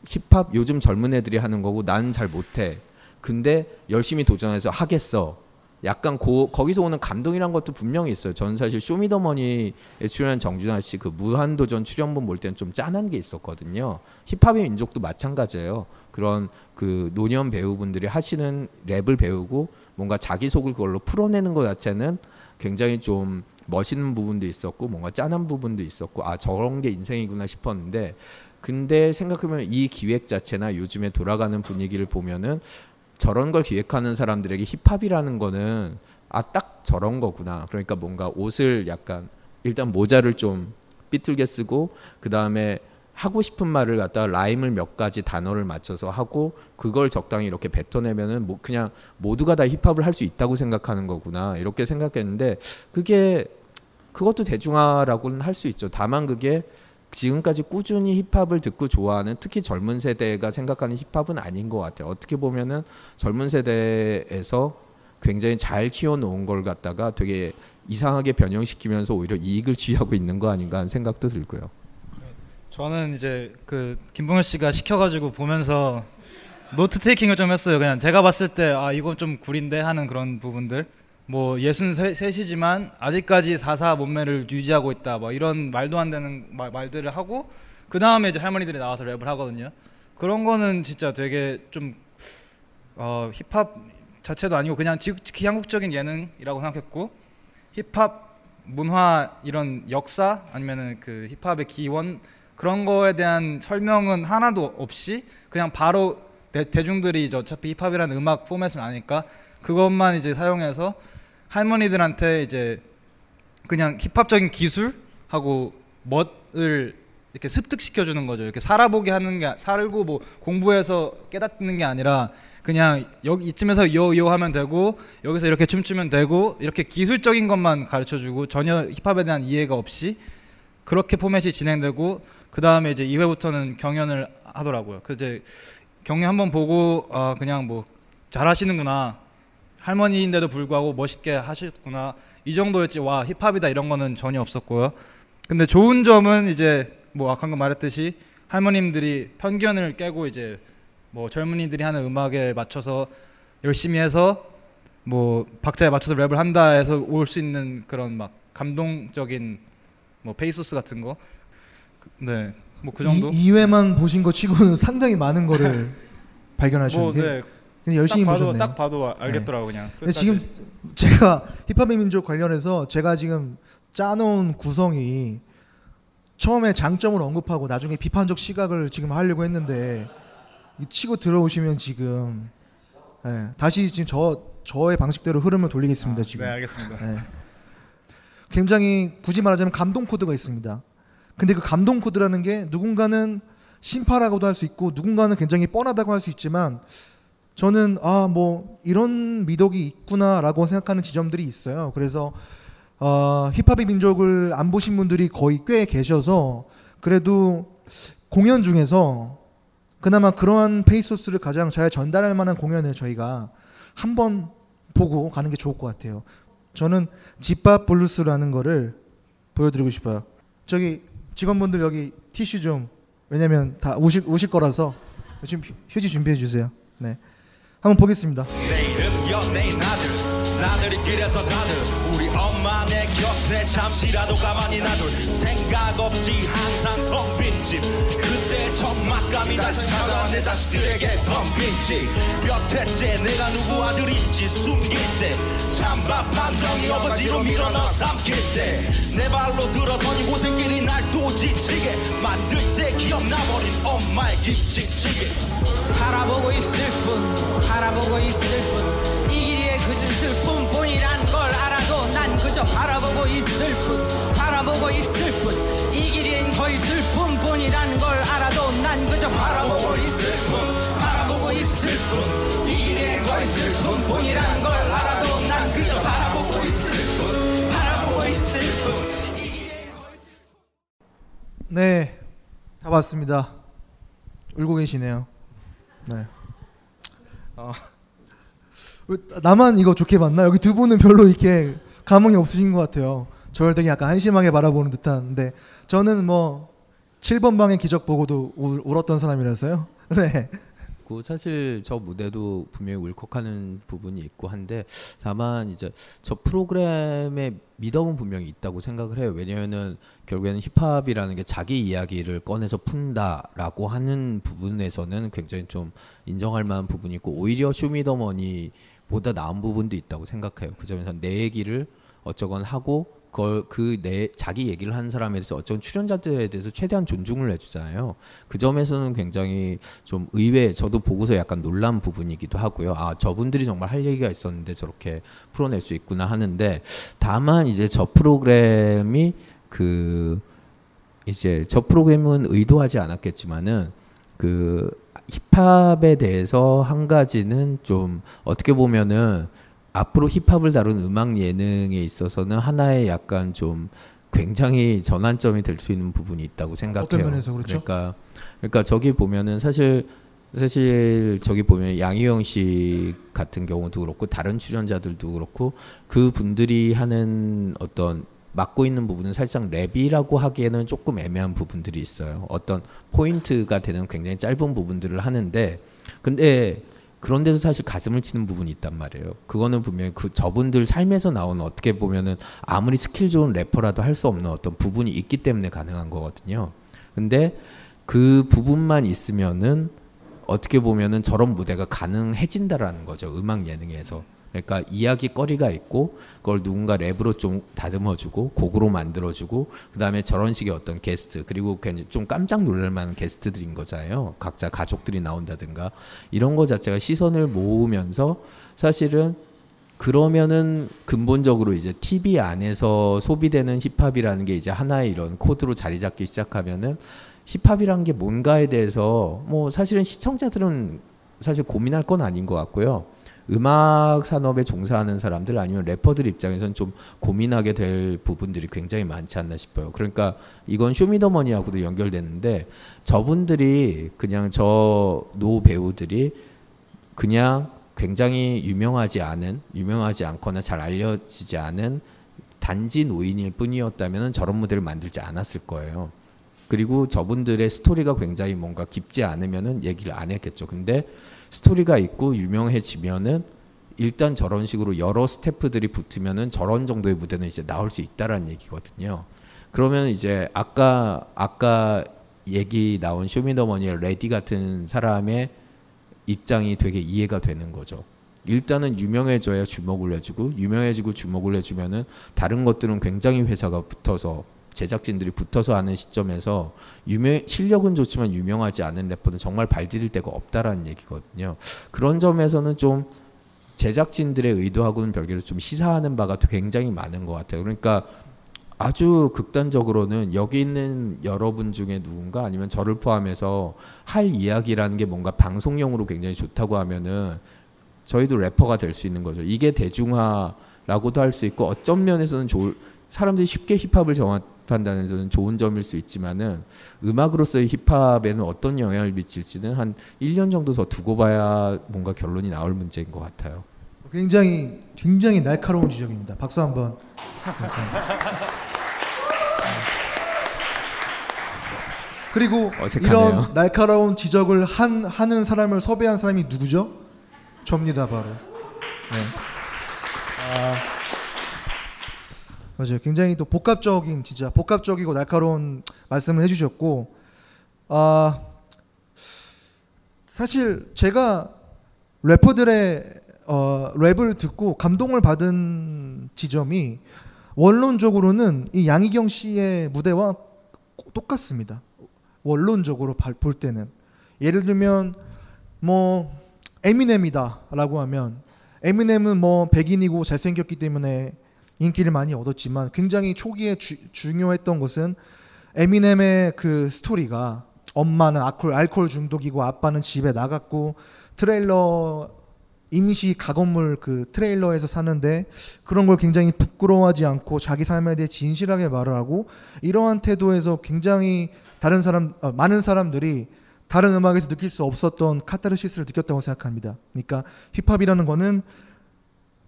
힙합 요즘 젊은 애들이 하는 거고 나는 잘 못해. 근데 열심히 도전해서 하겠어. 약간 고, 거기서 오는 감동이란 것도 분명히 있어요. 저는 사실 쇼미더머니에 출연한 정준하 씨 그 무한도전 출연본 볼 때는 좀 짠한 게 있었거든요. 힙합의 민족도 마찬가지예요. 그런 그 노년 배우분들이 하시는 랩을 배우고 뭔가 자기 속을 그걸로 풀어내는 것 자체는 굉장히 좀 멋있는 부분도 있었고 뭔가 짠한 부분도 있었고 아 저런 게 인생이구나 싶었는데 근데 생각해보면 이 기획 자체나 요즘에 돌아가는 분위기를 보면은 저런 걸 기획하는 사람들에게 힙합이라는 거는 아 딱 저런 거구나. 그러니까 뭔가 옷을 약간 일단 모자를 좀 삐뚤게 쓰고 그 다음에 하고 싶은 말을 갖다가 라임을 몇 가지 단어를 맞춰서 하고 그걸 적당히 이렇게 뱉어내면은 뭐 그냥 모두가 다 힙합을 할 수 있다고 생각하는 거구나 이렇게 생각했는데 그게 그것도 대중화라고는 할 수 있죠. 다만 그게 지금까지 꾸준히 힙합을 듣고 좋아하는 특히 젊은 세대가 생각하는 힙합은 아닌 것 같아요. 어떻게 보면은 젊은 세대에서 굉장히 잘 키워놓은 걸 갖다가 되게 이상하게 변형시키면서 오히려 이익을 취하고 있는 거 아닌가 하는 생각도 들고요. 저는 이제 그 김봉현 씨가 시켜가지고 보면서 note taking을 좀 했어요. 그냥 제가 봤을 때 아 이건 좀 구린데 하는 그런 부분들. 뭐 예순 셋이지만 아직까지 사사 몸매를 유지하고 있다. 뭐 이런 말도 안 되는 말, 말들을 하고 그 다음에 이제 할머니들이 나와서 랩을 하거든요. 그런 거는 진짜 되게 좀 어, 힙합 자체도 아니고 그냥 지극히 한국적인 예능이라고 생각했고 힙합 문화 이런 역사 아니면은 그 힙합의 기원 그런 거에 대한 설명은 하나도 없이 그냥 바로 대, 대중들이 이제 어차피 힙합이라는 음악 포맷을 아니까 그것만 이제 사용해서 할머니들한테 이제 그냥 힙합적인 기술하고 멋을 이렇게 습득시켜 주는 거죠. 이렇게 살아보게 하는 게 살고 뭐 공부해서 깨닫는 게 아니라 그냥 여기 이쯤에서 요요 하면 되고 여기서 이렇게 춤추면 되고 이렇게 기술적인 것만 가르쳐 주고 전혀 힙합에 대한 이해가 없이 그렇게 포맷이 진행되고 그 다음에 이제 2회부터는 경연을 하더라고요. 그 이제 경연 한번 보고 아 그냥 뭐 잘하시는구나. 할머니인데도 불구하고 멋있게 하셨구나. 이 정도였지. 와 힙합이다. 이런 거는 전혀 없었고요. 근데 좋은 점은 이제 뭐 아까 말했듯이 할머님들이 편견을 깨고 이제 뭐 젊은이들이 하는 음악에 맞춰서 열심히 해서 뭐 박자에 맞춰서 랩을 한다 해서 올 수 있는 그런 막 감동적인 뭐 페이소스 같은 거 네, 뭐 그 정도. 이, 2회만 보신 거 치고는 상당히 많은 거를 발견하셨는데 뭐, 네. 그냥 열심히 딱 봐도, 보셨네요. 딱 봐도 알겠더라고 그냥. 근데 지금 제가 힙합의 민족 관련해서 제가 지금 짜놓은 구성이 처음에 장점을 언급하고 나중에 비판적 시각을 지금 하려고 했는데 이 치고 들어오시면 지금 예, 다시 지금 저 저의 방식대로 흐름을 돌리겠습니다 지금. 네, 알겠습니다. 예. 굉장히 굳이 말하자면 감동 코드가 있습니다. 근데 그 감동 코드라는 게 누군가는 심파라고도 할 수 있고 누군가는 굉장히 뻔하다고 할 수 있지만 저는 아 뭐 이런 미덕이 있구나라고 생각하는 지점들이 있어요. 그래서 어, 힙합의 민족을 안 보신 분들이 거의 꽤 계셔서 그래도 공연 중에서 그나마 그러한 페이소스를 가장 잘 전달할 만한 공연을 저희가 한번 보고 가는 게 좋을 것 같아요. 저는 집밥 블루스라는 거를 보여드리고 싶어요. 저기 직원분들 여기 티슈 좀 왜냐면 다 우실 우실 거라서 지금 휴- 휴지 준비해 주세요. 네, 한번 보겠습니다. 우리 엄마 내 곁에 잠시라도 가만히 놔둘 생각 없지 항상 텅 빈 집. 그때 적막감이 다시 찾아와 내 자식들에게 덤빈 집몇 해째 내가 누구 아들인지 숨길 때 찬밥 한 덩이 어거지로 밀어 넣어 삼킬 때 내 발로 들어선 이곳의 날또 지치게 만들 때 기억나버린 엄마의 김치찌개 바라보고 있을 뿐 바라보고 있을 뿐이 길이의 그진 슬픔 그저 바라보고 있을 뿐 바라보고 있을 뿐 이 길이엔 거의 슬픔 뿐이란 걸 알아도 난 그저 바라보고 있을 뿐 바라보고 있을 뿐이 길이엔 거의 슬픔 뿐이란 걸 알아도 난 그저 바라보고 있을 뿐 바라보고 있을 뿐 네, 다 봤습니다. 울고 계시네요. 네. 어, 왜 나만 이거 좋게 봤나? 여기 두 분은 별로 이렇게 감흥이 없으신 것 같아요. 저를 되게 약간 한심하게 바라보는 듯한데 저는 뭐 7번 방의 기적 보고도 울, 울었던 사람이라서요. 네. 있고 사실 저 무대도 분명히 울컥하는 부분이 있고 한데 다만 이제 저 프로그램의 미덕은 분명히 있다고 생각을 해요. 왜냐면은 결국에는 힙합이라는 게 자기 이야기를 꺼내서 푼다라고 하는 부분에서는 굉장히 좀 인정할 만한 부분이 있고 오히려 쇼미더머니보다 나은 부분도 있다고 생각해요. 그 점에서 내 얘기를 어쩌건 하고 그걸 그 내 자기 얘기를 하는 사람에 대해서 어쩌면 출연자들에 대해서 최대한 존중을 해주잖아요. 그 점에서는 굉장히 좀 의외 저도 보고서 약간 놀란 부분이기도 하고요. 아 저분들이 정말 할 얘기가 있었는데 저렇게 풀어낼 수 있구나 하는데 다만 이제 저 프로그램이 그 이제 저 프로그램은 의도하지 않았겠지만은 그 힙합에 대해서 한 가지는 좀 어떻게 보면은 앞으로 힙합을 다룬 음악 예능에 있어서는 하나의 약간 좀 굉장히 전환점이 될 수 있는 부분이 있다고 생각해요. 어떤 면에서 그렇죠? 그러니까 그러니까 저기 보면은 사실 사실 저기 보면 양희경 씨 같은 경우도 그렇고 다른 출연자들도 그렇고 그 분들이 하는 어떤 맡고 있는 부분은 살짝 랩이라고 하기에는 조금 애매한 부분들이 있어요. 어떤 포인트가 되는 굉장히 짧은 부분들을 하는데 근데 그런데도 사실 가슴을 치는 부분이 있단 말이에요. 그거는 분명히 그 저분들 삶에서 나오는 어떻게 보면은 아무리 스킬 좋은 래퍼라도 할 수 없는 어떤 부분이 있기 때문에 가능한 거거든요. 근데 그 부분만 있으면은 어떻게 보면은 저런 무대가 가능해진다라는 거죠. 음악 예능에서. 그러니까 이야기거리가 있고 그걸 누군가 랩으로 좀 다듬어주고 곡으로 만들어주고 그 다음에 저런 식의 어떤 게스트 그리고 좀 깜짝 놀랄 만한 게스트들인 거잖아요. 각자 가족들이 나온다든가 이런 거 자체가 시선을 모으면서 사실은 그러면은 근본적으로 이제 TV 안에서 소비되는 힙합이라는 게 이제 하나의 이런 코드로 자리 잡기 시작하면은 힙합이라는 게 뭔가에 대해서 뭐 사실은 시청자들은 사실 고민할 건 아닌 것 같고요. 음악 산업에 종사하는 사람들 아니면 래퍼들 입장에서는 좀 고민하게 될 부분들이 굉장히 많지 않나 싶어요. 그러니까 이건 쇼미더머니하고도 연결되는데 저분들이 그냥 저 노 배우들이 그냥 굉장히 유명하지 않은 유명하지 않거나 잘 알려지지 않은 단지 노인일 뿐이었다면 저런 무대를 만들지 않았을 거예요. 그리고 저분들의 스토리가 굉장히 뭔가 깊지 않으면은 얘기를 안 했겠죠. 근데 스토리가 있고 유명해지면은 일단 저런 식으로 여러 스태프들이 붙으면은 저런 정도의 무대는 이제 나올 수 있다라는 얘기거든요. 그러면 이제 아까 아까 얘기 나온 쇼미더머니의 레디 같은 사람의 입장이 되게 이해가 되는 거죠. 일단은 유명해져야 주목을 해주고 유명해지고 주목을 해주면은 다른 것들은 굉장히 회사가 붙어서 제작진들이 붙어서 하는 시점에서 유명 실력은 좋지만 유명하지 않은 래퍼는 정말 발디딜 데가 없다라는 얘기거든요. 그런 점에서는 좀 제작진들의 의도하고는 별개로 좀 시사하는 바가 굉장히 많은 것 같아요. 그러니까 아주 극단적으로는 여기 있는 여러분 중에 누군가 아니면 저를 포함해서 할 이야기라는 게 뭔가 방송용으로 굉장히 좋다고 하면은 저희도 래퍼가 될 수 있는 거죠. 이게 대중화라고도 할 수 있고 어떤 면에서는 좋을 사람들이 쉽게 힙합을 정 합한다는 점은 좋은 점일 수 있지만은 음악으로서의 힙합에는 어떤 영향을 미칠지는 한 1년 정도 더 두고 봐야 뭔가 결론이 나올 문제인 것 같아요. 굉장히 굉장히 날카로운 지적입니다. 박수 한번. 그리고 어색하네요. 이런 날카로운 지적을 한 하는 사람을 섭외한 사람이 누구죠? 접니다 바로. 네. 아, 맞아요. 굉장히 또 복합적인 진짜 복합적이고 날카로운 말씀을 해주셨고, 아 사실 제가 래퍼들의 어, 랩을 듣고 감동을 받은 지점이 원론적으로는 이 양희경 씨의 무대와 똑같습니다. 원론적으로 발- 볼 때는 예를 들면 뭐 에미넴이다라고 하면 에미넴은 뭐 백인이고 잘생겼기 때문에 인기를 많이 얻었지만 굉장히 초기에 주- 중요했던 것은 에미넴의 그 스토리가 엄마는 알코올, 알코올 중독이고 아빠는 집에 나갔고 트레일러 임시 가건물 그 트레일러에서 사는데 그런 걸 굉장히 부끄러워하지 않고 자기 삶에 대해 진실하게 말을 하고 이러한 태도에서 굉장히 다른 사람 어, 많은 사람들이 다른 음악에서 느낄 수 없었던 카타르시스를 느꼈다고 생각합니다. 그러니까 힙합이라는 거는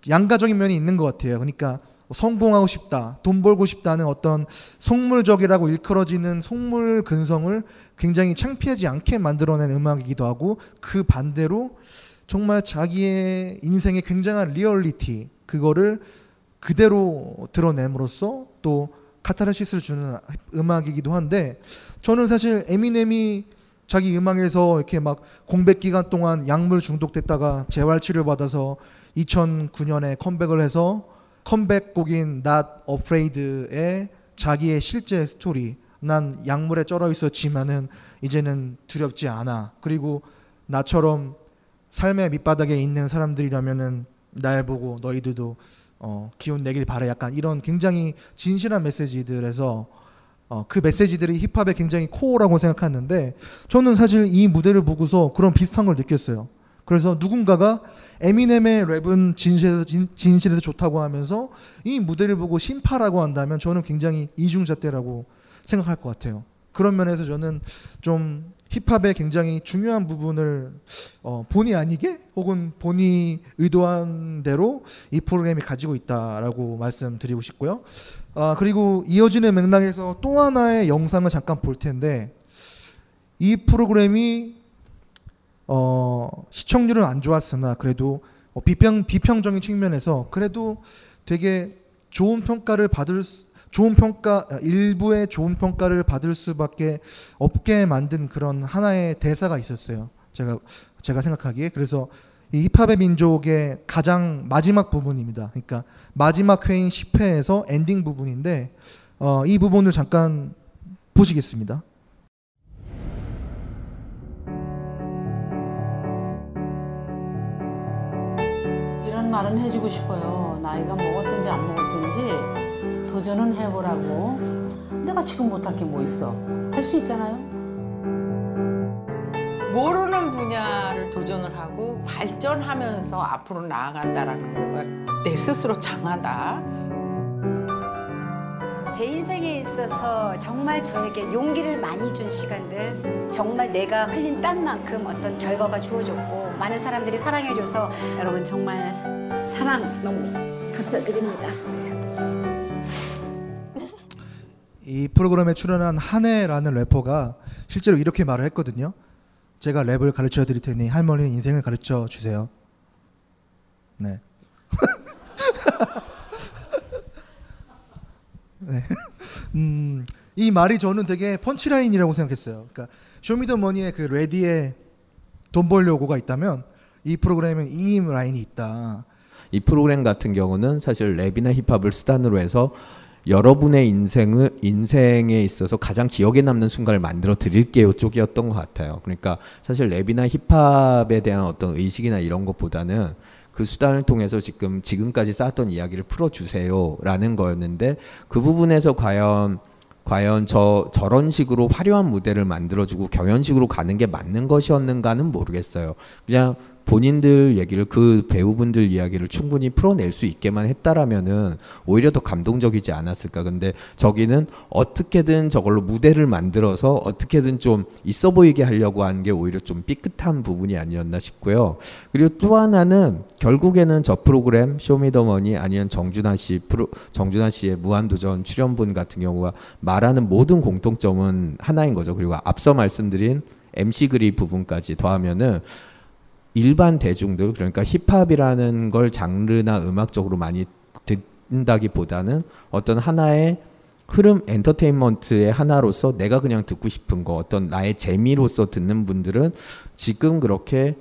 양가적인 면이 있는 것 같아요. 그러니까 성공하고 싶다, 돈 벌고 싶다는 어떤 속물적이라고 일컬어지는 속물 근성을 굉장히 창피하지 않게 만들어낸 음악이기도 하고 그 반대로 정말 자기의 인생의 굉장한 리얼리티 그거를 그대로 드러냄으로써 또 카타르시스를 주는 음악이기도 한데 저는 사실 에미넴이 자기 음악에서 이렇게 막 공백 기간 동안 약물 중독됐다가 재활 치료 받아서 2009년에 컴백을 해서 컴백곡인 Not Afraid의 자기의 실제 스토리 난 약물에 쩔어 있었지만은 이제는 두렵지 않아 그리고 나처럼 삶의 밑바닥에 있는 사람들이라면은 날 보고 너희들도 어, 기운 내길 바래 약간 이런 굉장히 진실한 메시지들에서 어, 그 메시지들이 힙합의 굉장히 코어라고 생각하는데 저는 사실 이 무대를 보고서 그런 비슷한 걸 느꼈어요. 그래서 누군가가 에미넴의 랩은 진실에서, 진, 진실에서 좋다고 하면서 이 무대를 보고 심파라고 한다면 저는 굉장히 이중잣대라고 생각할 것 같아요. 그런 면에서 저는 좀 힙합의 굉장히 중요한 부분을 어, 본의 아니게 혹은 본이 의도한 대로 이 프로그램이 가지고 있다라고 말씀드리고 싶고요. 아, 그리고 이어지는 맥락에서 또 하나의 영상을 잠깐 볼 텐데 이 프로그램이 어, 시청률은 안 좋았으나 그래도 어, 비평 비평적인 측면에서 그래도 되게 좋은 평가를 받을 수, 좋은 평가 일부의 좋은 평가를 받을 수밖에 없게 만든 그런 하나의 대사가 있었어요. 제가 제가 생각하기에 그래서 이 힙합의 민족의 가장 마지막 부분입니다. 그러니까 마지막 회인 10회에서 엔딩 부분인데 어, 이 부분을 잠깐 보시겠습니다. 말은 해주고 싶어요. 나이가 먹었든지 안 먹었든지 도전은 해보라고. 내가 지금 못할 게 뭐 있어? 할 수 있잖아요. 모르는 분야를 도전을 하고 발전하면서 앞으로 나아간다라는 거가 내 스스로 장하다. 제 인생에 있어서 정말 저에게 용기를 많이 준 시간들 정말 내가 흘린 땀만큼 어떤 결과가 주어졌고 많은 사람들이 사랑해줘서 여러분 정말 사랑 너무 감사드립니다. 이 프로그램에 출연한 한혜라는 래퍼가 실제로 이렇게 말을 했거든요. 제가 랩을 가르쳐 드릴 테니 할머니는 인생을 가르쳐 주세요. 네. 네. 음, 이 말이 저는 되게 펀치라인이라고 생각했어요. 그러니까 쇼미더머니의 그 레디에 돈 벌려고가 있다면 이 프로그램은 이 라인이 있다. 이 프로그램 같은 경우는 사실 랩이나 힙합을 수단으로 해서 여러분의 인생을 인생에 있어서 가장 기억에 남는 순간을 만들어 드릴게요 쪽이었던 것 같아요. 그러니까 사실 랩이나 힙합에 대한 어떤 의식이나 이런 것보다는 그 수단을 통해서 지금 지금까지 쌓았던 이야기를 풀어주세요라는 거였는데 그 부분에서 과연 과연 저 저런 식으로 화려한 무대를 만들어주고 경연식으로 가는 게 맞는 것이었는가는 모르겠어요. 그냥 본인들 얘기를 그 배우분들 이야기를 충분히 풀어낼 수 있게만 했다라면은 오히려 더 감동적이지 않았을까. 근데 저기는 어떻게든 저걸로 무대를 만들어서 어떻게든 좀 있어 보이게 하려고 하는 게 오히려 좀 삐끗한 부분이 아니었나 싶고요. 그리고 또 하나는 결국에는 저 프로그램 쇼미더머니 아니면 정준하 씨 프로 정준하 씨의 무한도전 출연분 같은 경우가 말하는 모든 공통점은 하나인 거죠. 그리고 앞서 말씀드린 MC 그리 부분까지 더하면은 일반 대중들 그러니까 힙합이라는 걸 장르나 음악적으로 많이 듣는다기보다는 어떤 하나의 흐름 엔터테인먼트의 하나로서 내가 그냥 듣고 싶은 거 어떤 나의 재미로서 듣는 분들은 지금 그렇게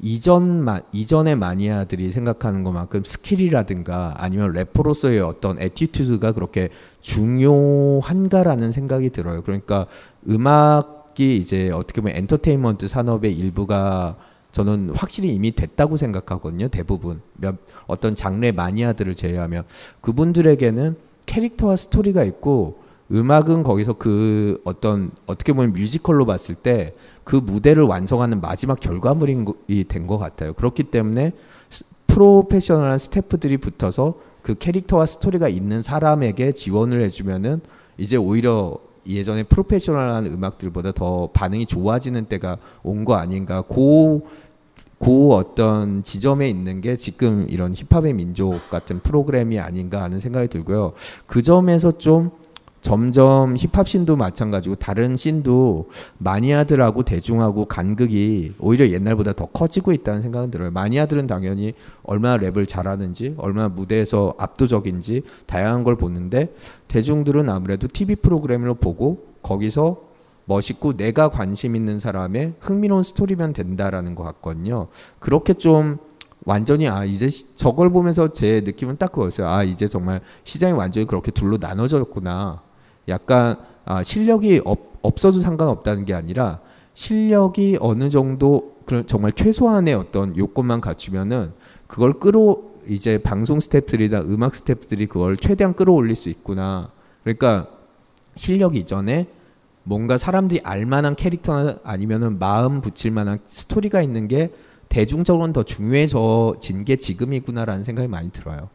이전 마, 이전의 마니아들이 생각하는 것만큼 스킬이라든가 아니면 래퍼로서의 어떤 attitude가 그렇게 중요한가라는 생각이 들어요. 그러니까 음악이 이제 어떻게 보면 엔터테인먼트 산업의 일부가 저는 확실히 이미 됐다고 생각하거든요. 대부분 몇 어떤 장르 마니아들을 제외하면 그분들에게는 캐릭터와 스토리가 있고 음악은 거기서 그 어떤 어떻게 보면 뮤지컬로 봤을 때 그 무대를 완성하는 마지막 결과물이 된 것 같아요. 그렇기 때문에 프로페셔널한 스태프들이 붙어서 그 캐릭터와 스토리가 있는 사람에게 지원을 해주면은 이제 오히려 예전에 프로페셔널한 음악들보다 더 반응이 좋아지는 때가 온 거 아닌가. 고 그 어떤 지점에 있는 게 지금 이런 힙합의 민족 같은 프로그램이 아닌가 하는 생각이 들고요. 그 점에서 좀 점점 힙합 씬도 마찬가지고 다른 씬도 마니아들하고 대중하고 간극이 오히려 옛날보다 더 커지고 있다는 생각은 들어요. 마니아들은 당연히 얼마나 랩을 잘하는지, 얼마나 무대에서 압도적인지 다양한 걸 보는데 대중들은 아무래도 TV 프로그램을 보고 거기서 멋있고 내가 관심 있는 사람의 흥미로운 스토리면 된다라는 것 같거든요. 그렇게 좀 완전히 아 이제 시- 저걸 보면서 제 느낌은 딱 그거였어요. 아 이제 정말 시장이 완전히 그렇게 둘로 나눠졌구나. 약간 아 실력이 없, 없어도 상관없다는 게 아니라 실력이 어느 정도 정말 최소한의 어떤 요건만 갖추면은 그걸 끌어 이제 방송 스태프들이나 음악 스태프들이 그걸 최대한 끌어올릴 수 있구나. 그러니까 실력 이전에 뭔가 사람들이 알만한 캐릭터나 아니면은 마음 붙일 만한 스토리가 있는 게 대중적으로는 더 중요해져진 게 지금이구나라는 생각이 많이 들어요.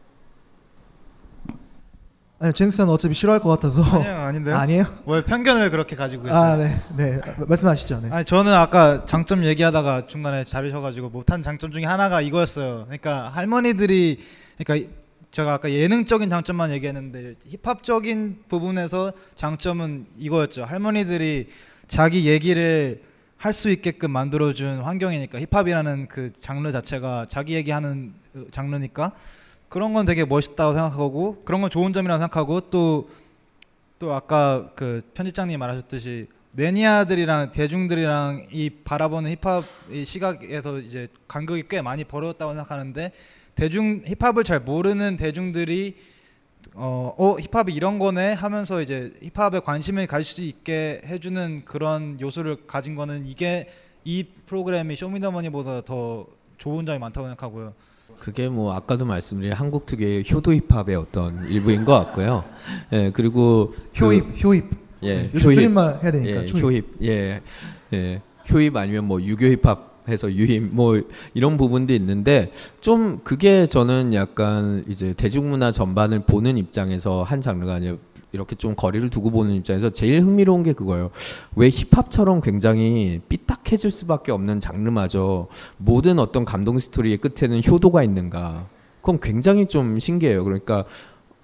아니 쟁스는 어차피 싫어할 것 같아서. 아니요, 아닌데요. 아니에요? 왜 편견을 그렇게 가지고 있어요? 아, 네, 네. 말씀하시죠. 네. 아니 저는 아까 장점 얘기하다가 중간에 자르셔가지고 못한 장점 중에 하나가 이거였어요. 그러니까 할머니들이 그러니까 제가 아까 예능적인 장점만 얘기했는데 힙합적인 부분에서 장점은 이거였죠. 할머니들이 자기 얘기를 할 수 있게끔 만들어준 환경이니까 힙합이라는 그 장르 자체가 자기 얘기하는 어, 장르니까 그런 건 되게 멋있다고 생각하고 그런 건 좋은 점이라고 생각하고 또또 아까 그 편집장님 말하셨듯이 매니아들이랑 대중들이랑 이 바라보는 힙합 이 시각에서 이제 간극이 꽤 많이 벌어졌다고 생각하는데 대중 힙합을 잘 모르는 대중들이 어, 어 힙합이 이런 거네 하면서 이제 힙합에 관심을 가질 수 있게 해주는 그런 요소를 가진 거는 이게 이 프로그램이 쇼미더머니보다 더 좋은 점이 많다고 생각하고요. 그게 뭐 아까도 말씀드린 한국 특유의 효도 힙합의 어떤 일부인 것 같고요. 예 그리고 효입, 효입. 예 네, 요즘 줄임말 해야 되니까, 예, 초입. 효입 예, 예 효입 아니면 뭐 유교 힙합 해서 유입 뭐 이런 부분도 있는데 좀 그게 저는 약간 이제 대중문화 전반을 보는 입장에서 한 장르가 아니라 이렇게 좀 거리를 두고 보는 입장에서 제일 흥미로운 게 그거예요. 왜 힙합처럼 굉장히 삐딱해질 수밖에 없는 장르마저 모든 어떤 감동 스토리의 끝에는 효도가 있는가? 그건 굉장히 좀 신기해요. 그러니까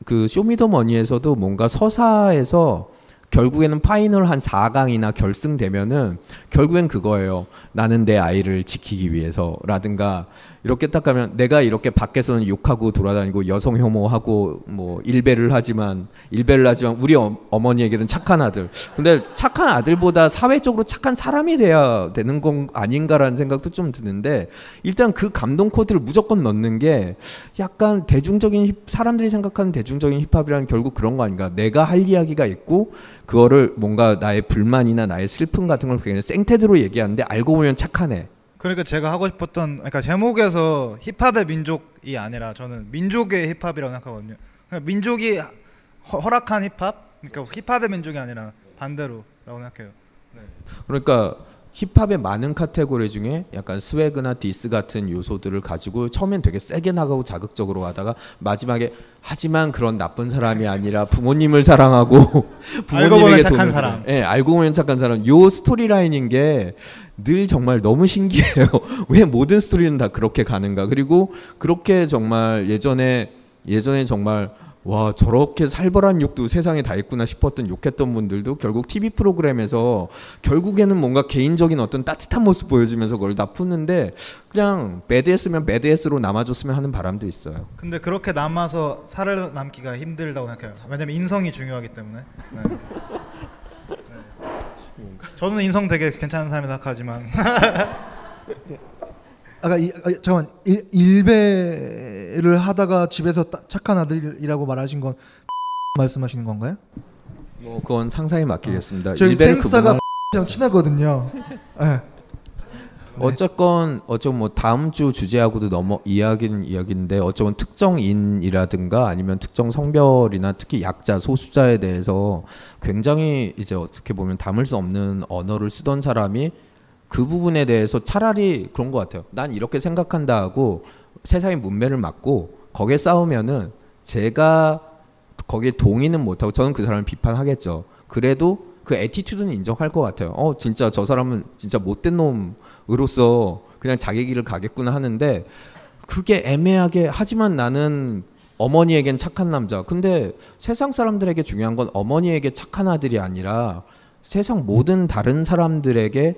그 쇼미더머니에서도 뭔가 서사에서 결국에는 final 한 4강이나 결승 되면은 결국엔 그거예요. 나는 내 아이를 지키기 위해서라든가 이렇게 딱 가면 내가 이렇게 밖에서는 욕하고 돌아다니고 여성 혐오하고 뭐 일베를 하지만 일베를 하지만 우리 어, 어머니에게는 착한 아들. 근데 착한 아들보다 사회적으로 착한 사람이 돼야 되는 건 아닌가라는 생각도 좀 드는데 일단 그 감동 코드를 무조건 넣는 게 약간 대중적인 힙, 사람들이 생각하는 대중적인 힙합이라는 결국 그런 거 아닌가? 내가 할 이야기가 있고 그거를 뭔가 나의 불만이나 나의 슬픔 같은 걸 그냥 센 태도로 얘기하는데 알고 보면 착하네. 그러니까 제가 하고 싶었던 그러니까 제목에서 힙합의 민족이 아니라 저는 민족의 힙합이라고 생각하거든요. 그러니까 민족이 허, 허락한 힙합, 그러니까 힙합의 민족이 아니라 반대로라고 생각해요. 네. 그러니까 힙합의 많은 카테고리 중에 약간 swag나 diss 같은 요소들을 가지고 처음엔 되게 세게 나가고 자극적으로 하다가 마지막에 하지만 그런 나쁜 사람이 아니라 부모님을 사랑하고 알고 보면 부모님에게 착한 돈을 사람. 예, 알고 보면 착한 사람. 요 스토리 라인인 게 늘 정말 너무 신기해요. 왜 모든 스토리는 다 그렇게 가는가? 그리고 그렇게 정말 예전에 예전에 정말 와 저렇게 살벌한 욕도 세상에 다 있구나 싶었던 욕했던 분들도 결국 TV 프로그램에서 결국에는 뭔가 개인적인 어떤 따뜻한 모습 보여주면서 그걸 다 푸는데 그냥 배드했으면 배드했으로 남아줬으면 하는 바람도 있어요. 근데 그렇게 남아서 살아남기가 힘들다고 생각해요. 왜냐면 인성이 중요하기 때문에. 네. 네. 저는 인성 되게 괜찮은 사람이 생각하지만 아까 이, 아, 잠깐 일, 일배를 하다가 집에서 따, 착한 아들이라고 말하신 건 말씀하시는 건가요? 뭐 그건 상상에 맡기겠습니다. 저희 탱스가 그분은- 랑 친하거든요. 네. 어쨌건 어쩌면 뭐 다음 주 주제하고도 넘어 이야기는 이야기인데 어쩌면 특정인이라든가 아니면 특정 성별이나 특히 약자 소수자에 대해서 굉장히 이제 어떻게 보면 담을 수 없는 언어를 쓰던 사람이 그 부분에 대해서 차라리 그런 것 같아요. 난 이렇게 생각한다 하고 세상의 문매를 맞고 거기에 싸우면은 제가 거기에 동의는 못하고 저는 그 사람을 비판하겠죠. 그래도 그 attitude는 인정할 것 같아요. 어 진짜 저 사람은 진짜 못된 놈 으로서 그냥 자기 길을 가겠구나 하는데 그게 애매하게 하지만 나는 어머니에겐 착한 남자. 근데 세상 사람들에게 중요한 건 어머니에게 착한 아들이 아니라 세상 모든 다른 사람들에게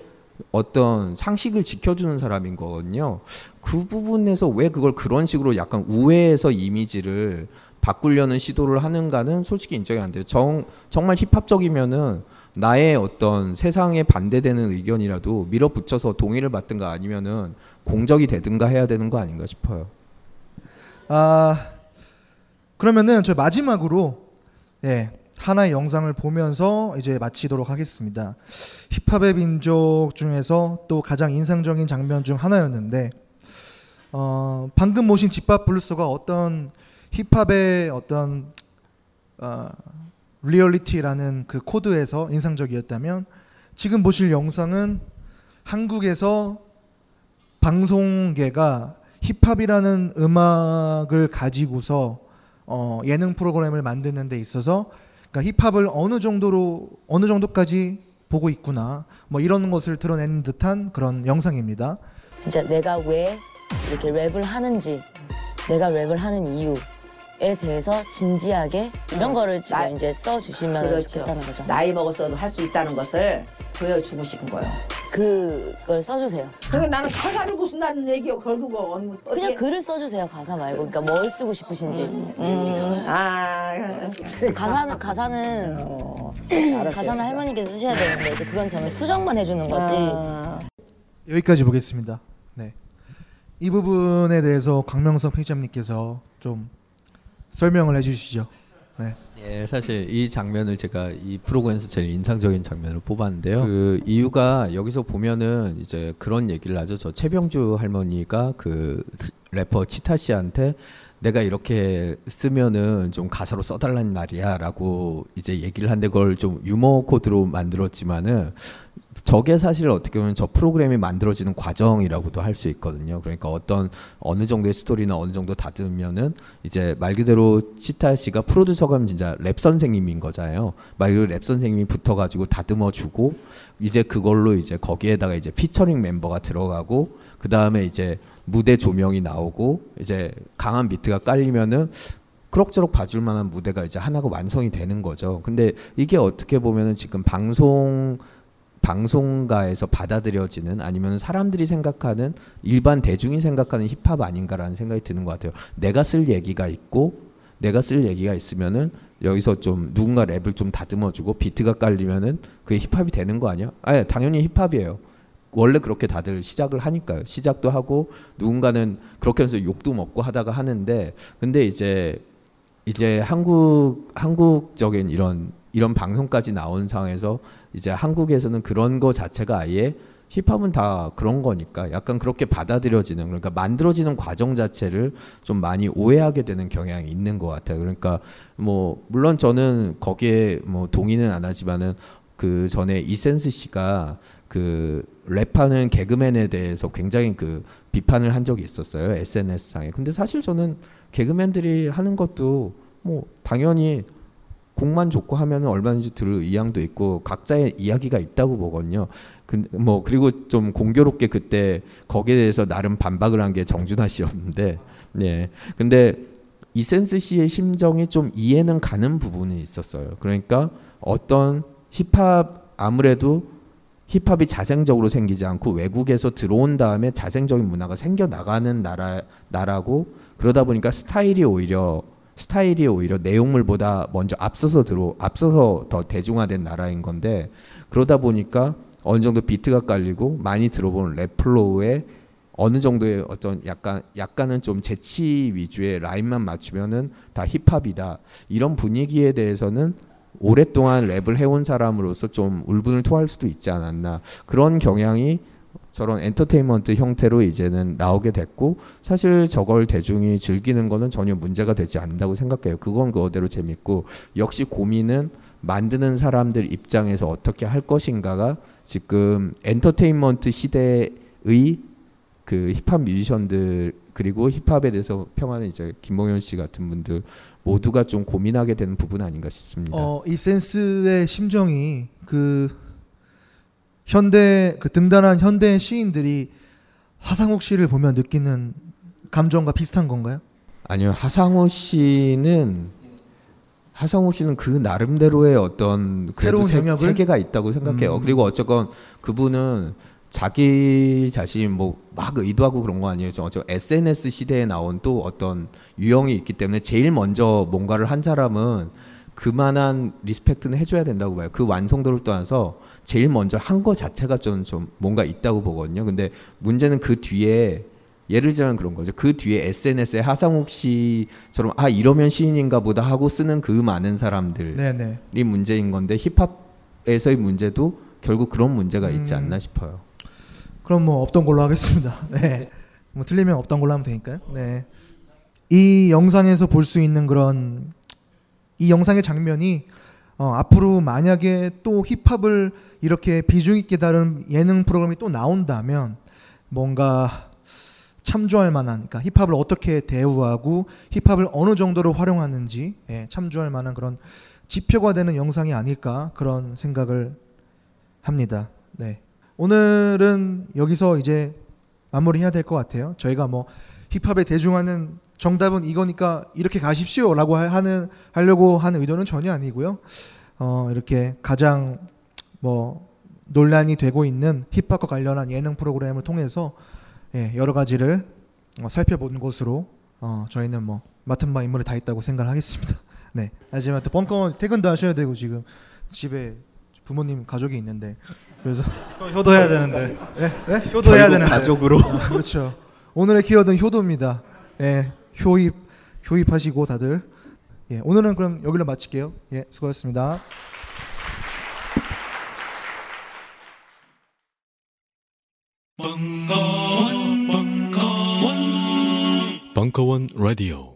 어떤 상식을 지켜주는 사람인 거거든요. 그 부분에서 왜 그걸 그런 식으로 약간 우회해서 이미지를 바꾸려는 시도를 하는가는 솔직히 인정이 안 돼요. 정, 정말 힙합적이면은 나의 어떤 세상에 반대되는 의견이라도 밀어붙여서 동의를 받든가 아니면은 공적이 되든가 해야 되는 거 아닌가 싶어요. 아 그러면은 저희 마지막으로 예 하나의 영상을 보면서 이제 마치도록 하겠습니다. 힙합의 민족 중에서 또 가장 인상적인 장면 중 하나였는데 어, 방금 보신 집밥 블루스가 어떤 힙합의 어떤 어, 리얼리티라는 그 코드에서 인상적이었다면 지금 보실 영상은 한국에서 방송계가 힙합이라는 음악을 가지고서 어, 예능 프로그램을 만드는 데 있어서 그러니까 힙합을 어느 정도로 어느 정도까지 보고 있구나 뭐 이런 것을 드러내는 듯한 그런 영상입니다. 진짜 내가 왜 이렇게 랩을 하는지 내가 랩을 하는 이유에 대해서 진지하게 이런 거를 지금 나- 이제 써주시면 그렇죠. 좋겠다는 거죠. 나이 먹었어도 할 수 있다는 것을 보여주고 싶은 거예요. 그걸 써주세요. 그러니까 나는 가사를 무슨 나는 얘기요 결국은 그냥 어디에- 글을 써주세요 가사 말고 그러니까 뭘 쓰고 싶으신지 음, 아 가사는 가사는 알았어요. 가사는 할머니께서 쓰셔야 되는데 이제 그건 저는 수정만 해주는 거지 아. 여기까지 보겠습니다. 네. 이 부분에 대해서 강명석 편집장님께서 좀 설명을 해주시죠. 네. 예, 사실 이 장면을 제가 이 프로그램에서 제일 인상적인 장면을 뽑았는데요. 그 이유가 여기서 보면은 이제 그런 얘기를 하죠. 저 최병주 할머니가 그 래퍼 치타 씨한테 내가 이렇게 쓰면은 좀 가사로 써달라는 말이야라고 이제 얘기를 한데 그걸 좀 유머 코드로 만들었지만은 저게 사실 어떻게 보면 저 프로그램이 만들어지는 과정이라고도 할 수 있거든요. 그러니까 어떤 어느 정도의 스토리나 어느 정도 다듬으면은 이제 말 그대로 치타 씨가 프로듀서가 진짜 랩 선생님인 거잖아요. 말 그대로 랩 선생님이 붙어가지고 다듬어 주고 이제 그걸로 이제 거기에다가 이제 피처링 멤버가 들어가고 그 다음에 이제 무대 조명이 나오고 이제 강한 비트가 깔리면은 그럭저럭 봐줄 만한 무대가 이제 하나가 완성이 되는 거죠. 근데 이게 어떻게 보면은 지금 방송 방송가에서 받아들여지는 아니면 사람들이 생각하는 일반 대중이 생각하는 힙합 아닌가라는 생각이 드는 것 같아요. 내가 쓸 얘기가 있고 내가 쓸 얘기가 있으면은 여기서 좀 누군가 랩을 좀 다듬어주고 비트가 깔리면은 그게 힙합이 되는 거 아니야? 아 당연히 힙합이에요. 원래 그렇게 다들 시작을 하니까요. 시작도 하고 누군가는 그렇게 해서 욕도 먹고 하다가 하는데 근데 이제 이제 한국 한국적인 이런 이런 방송까지 나온 상황에서 이제 한국에서는 그런 거 자체가 아예 힙합은 다 그런 거니까 약간 그렇게 받아들여지는 그러니까 만들어지는 과정 자체를 좀 많이 오해하게 되는 경향이 있는 것 같아요. 그러니까 뭐 물론 저는 거기에 뭐 동의는 안 하지만은 그 전에 이센스 씨가 그 랩하는 개그맨에 대해서 굉장히 그 비판을 한 적이 있었어요 SNS 상에. 근데 사실 저는 개그맨들이 하는 것도 뭐 당연히 곡만 좋고 하면은 얼마든지 들을 의향도 있고 각자의 이야기가 있다고 보거든요. 그, 뭐 그리고 좀 공교롭게 그때 거기에 대해서 나름 반박을 한 게 정준하 씨였는데, 네. 근데 이센스 씨의 심정이 좀 이해는 가는 부분이 있었어요. 그러니까 어떤 힙합 아무래도 힙합이 자생적으로 생기지 않고 외국에서 들어온 다음에 자생적인 문화가 생겨 나가는 나라 나라고 그러다 보니까 스타일이 오히려 스타일이 오히려 내용물보다 먼저 앞서서 들어 앞서서 더 대중화된 나라인 건데 그러다 보니까 어느 정도 비트가 깔리고 많이 들어본 랩 flow에 어느 정도의 어떤 약간 약간은 좀 재치 위주의 라인만 맞추면은 다 힙합이다. 이런 분위기에 대해서는 오랫동안 랩을 해온 사람으로서 좀 울분을 토할 수도 있지 않았나 그런 경향이 저런 엔터테인먼트 형태로 이제는 나오게 됐고 사실 저걸 대중이 즐기는 거는 전혀 문제가 되지 않는다고 생각해요. 그건 그거대로 재밌고 역시 고민은 만드는 사람들 입장에서 어떻게 할 것인가가 지금 엔터테인먼트 시대의 그 힙합 뮤지션들 그리고 힙합에 대해서 평하는 이제 김봉현 씨 같은 분들 모두가 좀 고민하게 되는 부분 아닌가 싶습니다. 어, 이 센스의 심정이 그 현대 그 등단한 현대 시인들이 하상욱 씨를 보면 느끼는 감정과 비슷한 건가요? 아니요 하상우 씨는 하상욱 씨는 그 나름대로의 어떤 그래도 새로운 세? 세계가 있다고 생각해요. 음. 그리고 어쨌건 그분은 자기 자신 뭐 막 의도하고 그런 거 아니에요. 저 어쩌 SNS 시대에 나온 또 어떤 유형이 있기 때문에 제일 먼저 뭔가를 한 사람은 그만한 respect는 해줘야 된다고 봐요. 그 완성도를 떠나서 제일 먼저 한 거 자체가 좀, 좀 뭔가 있다고 보거든요. 근데 문제는 그 뒤에 예를 들자면 그런 거죠. 그 뒤에 SNS에 하상욱 씨처럼 아 이러면 시인인가 보다 하고 쓰는 그 많은 사람들이 네네. 문제인 건데 힙합에서의 문제도 결국 그런 문제가 있지 음. 않나 싶어요. 그럼 뭐 없던 걸로 하겠습니다. 네. 뭐 틀리면 없던 걸로 하면 되니까요. 네. 이 영상에서 볼 수 있는 그런 이 영상의 장면이 어, 앞으로 만약에 또 힙합을 이렇게 비중 있게 다룬 예능 프로그램이 또 나온다면 뭔가 참조할 만한 그러니까 힙합을 어떻게 대우하고 힙합을 어느 정도로 활용하는지 예, 참조할 만한 그런 지표가 되는 영상이 아닐까 그런 생각을 합니다. 네. 오늘은 여기서 이제 마무리해야 될 것 같아요. 저희가 뭐 힙합에 대중화는 정답은 이거니까 이렇게 가십시오라고 하- 하는 하려고 하는 의도는 전혀 아니고요. 어, 이렇게 가장 뭐 논란이 되고 있는 힙합과 관련한 예능 프로그램을 통해서 예, 여러 가지를 어, 살펴본 것으로 어, 저희는 뭐 맡은 바 임무를 다 했다고 생각하겠습니다. 네. 하지만 또 벙커 퇴근도 하셔야 되고 지금 집에 부모님 가족이 있는데 그래서 효도해야 되는데. 네? 네? 효도해야 되는데. 가족으로. 아, 그렇죠. 오늘의 키워드는 효도입니다. 예, 효입 효입하시고 다들. 예, 오늘은 그럼 여기로 마칠게요. 예, 수고하셨습니다. 벙커원, 벙커원, 벙커원 라디오.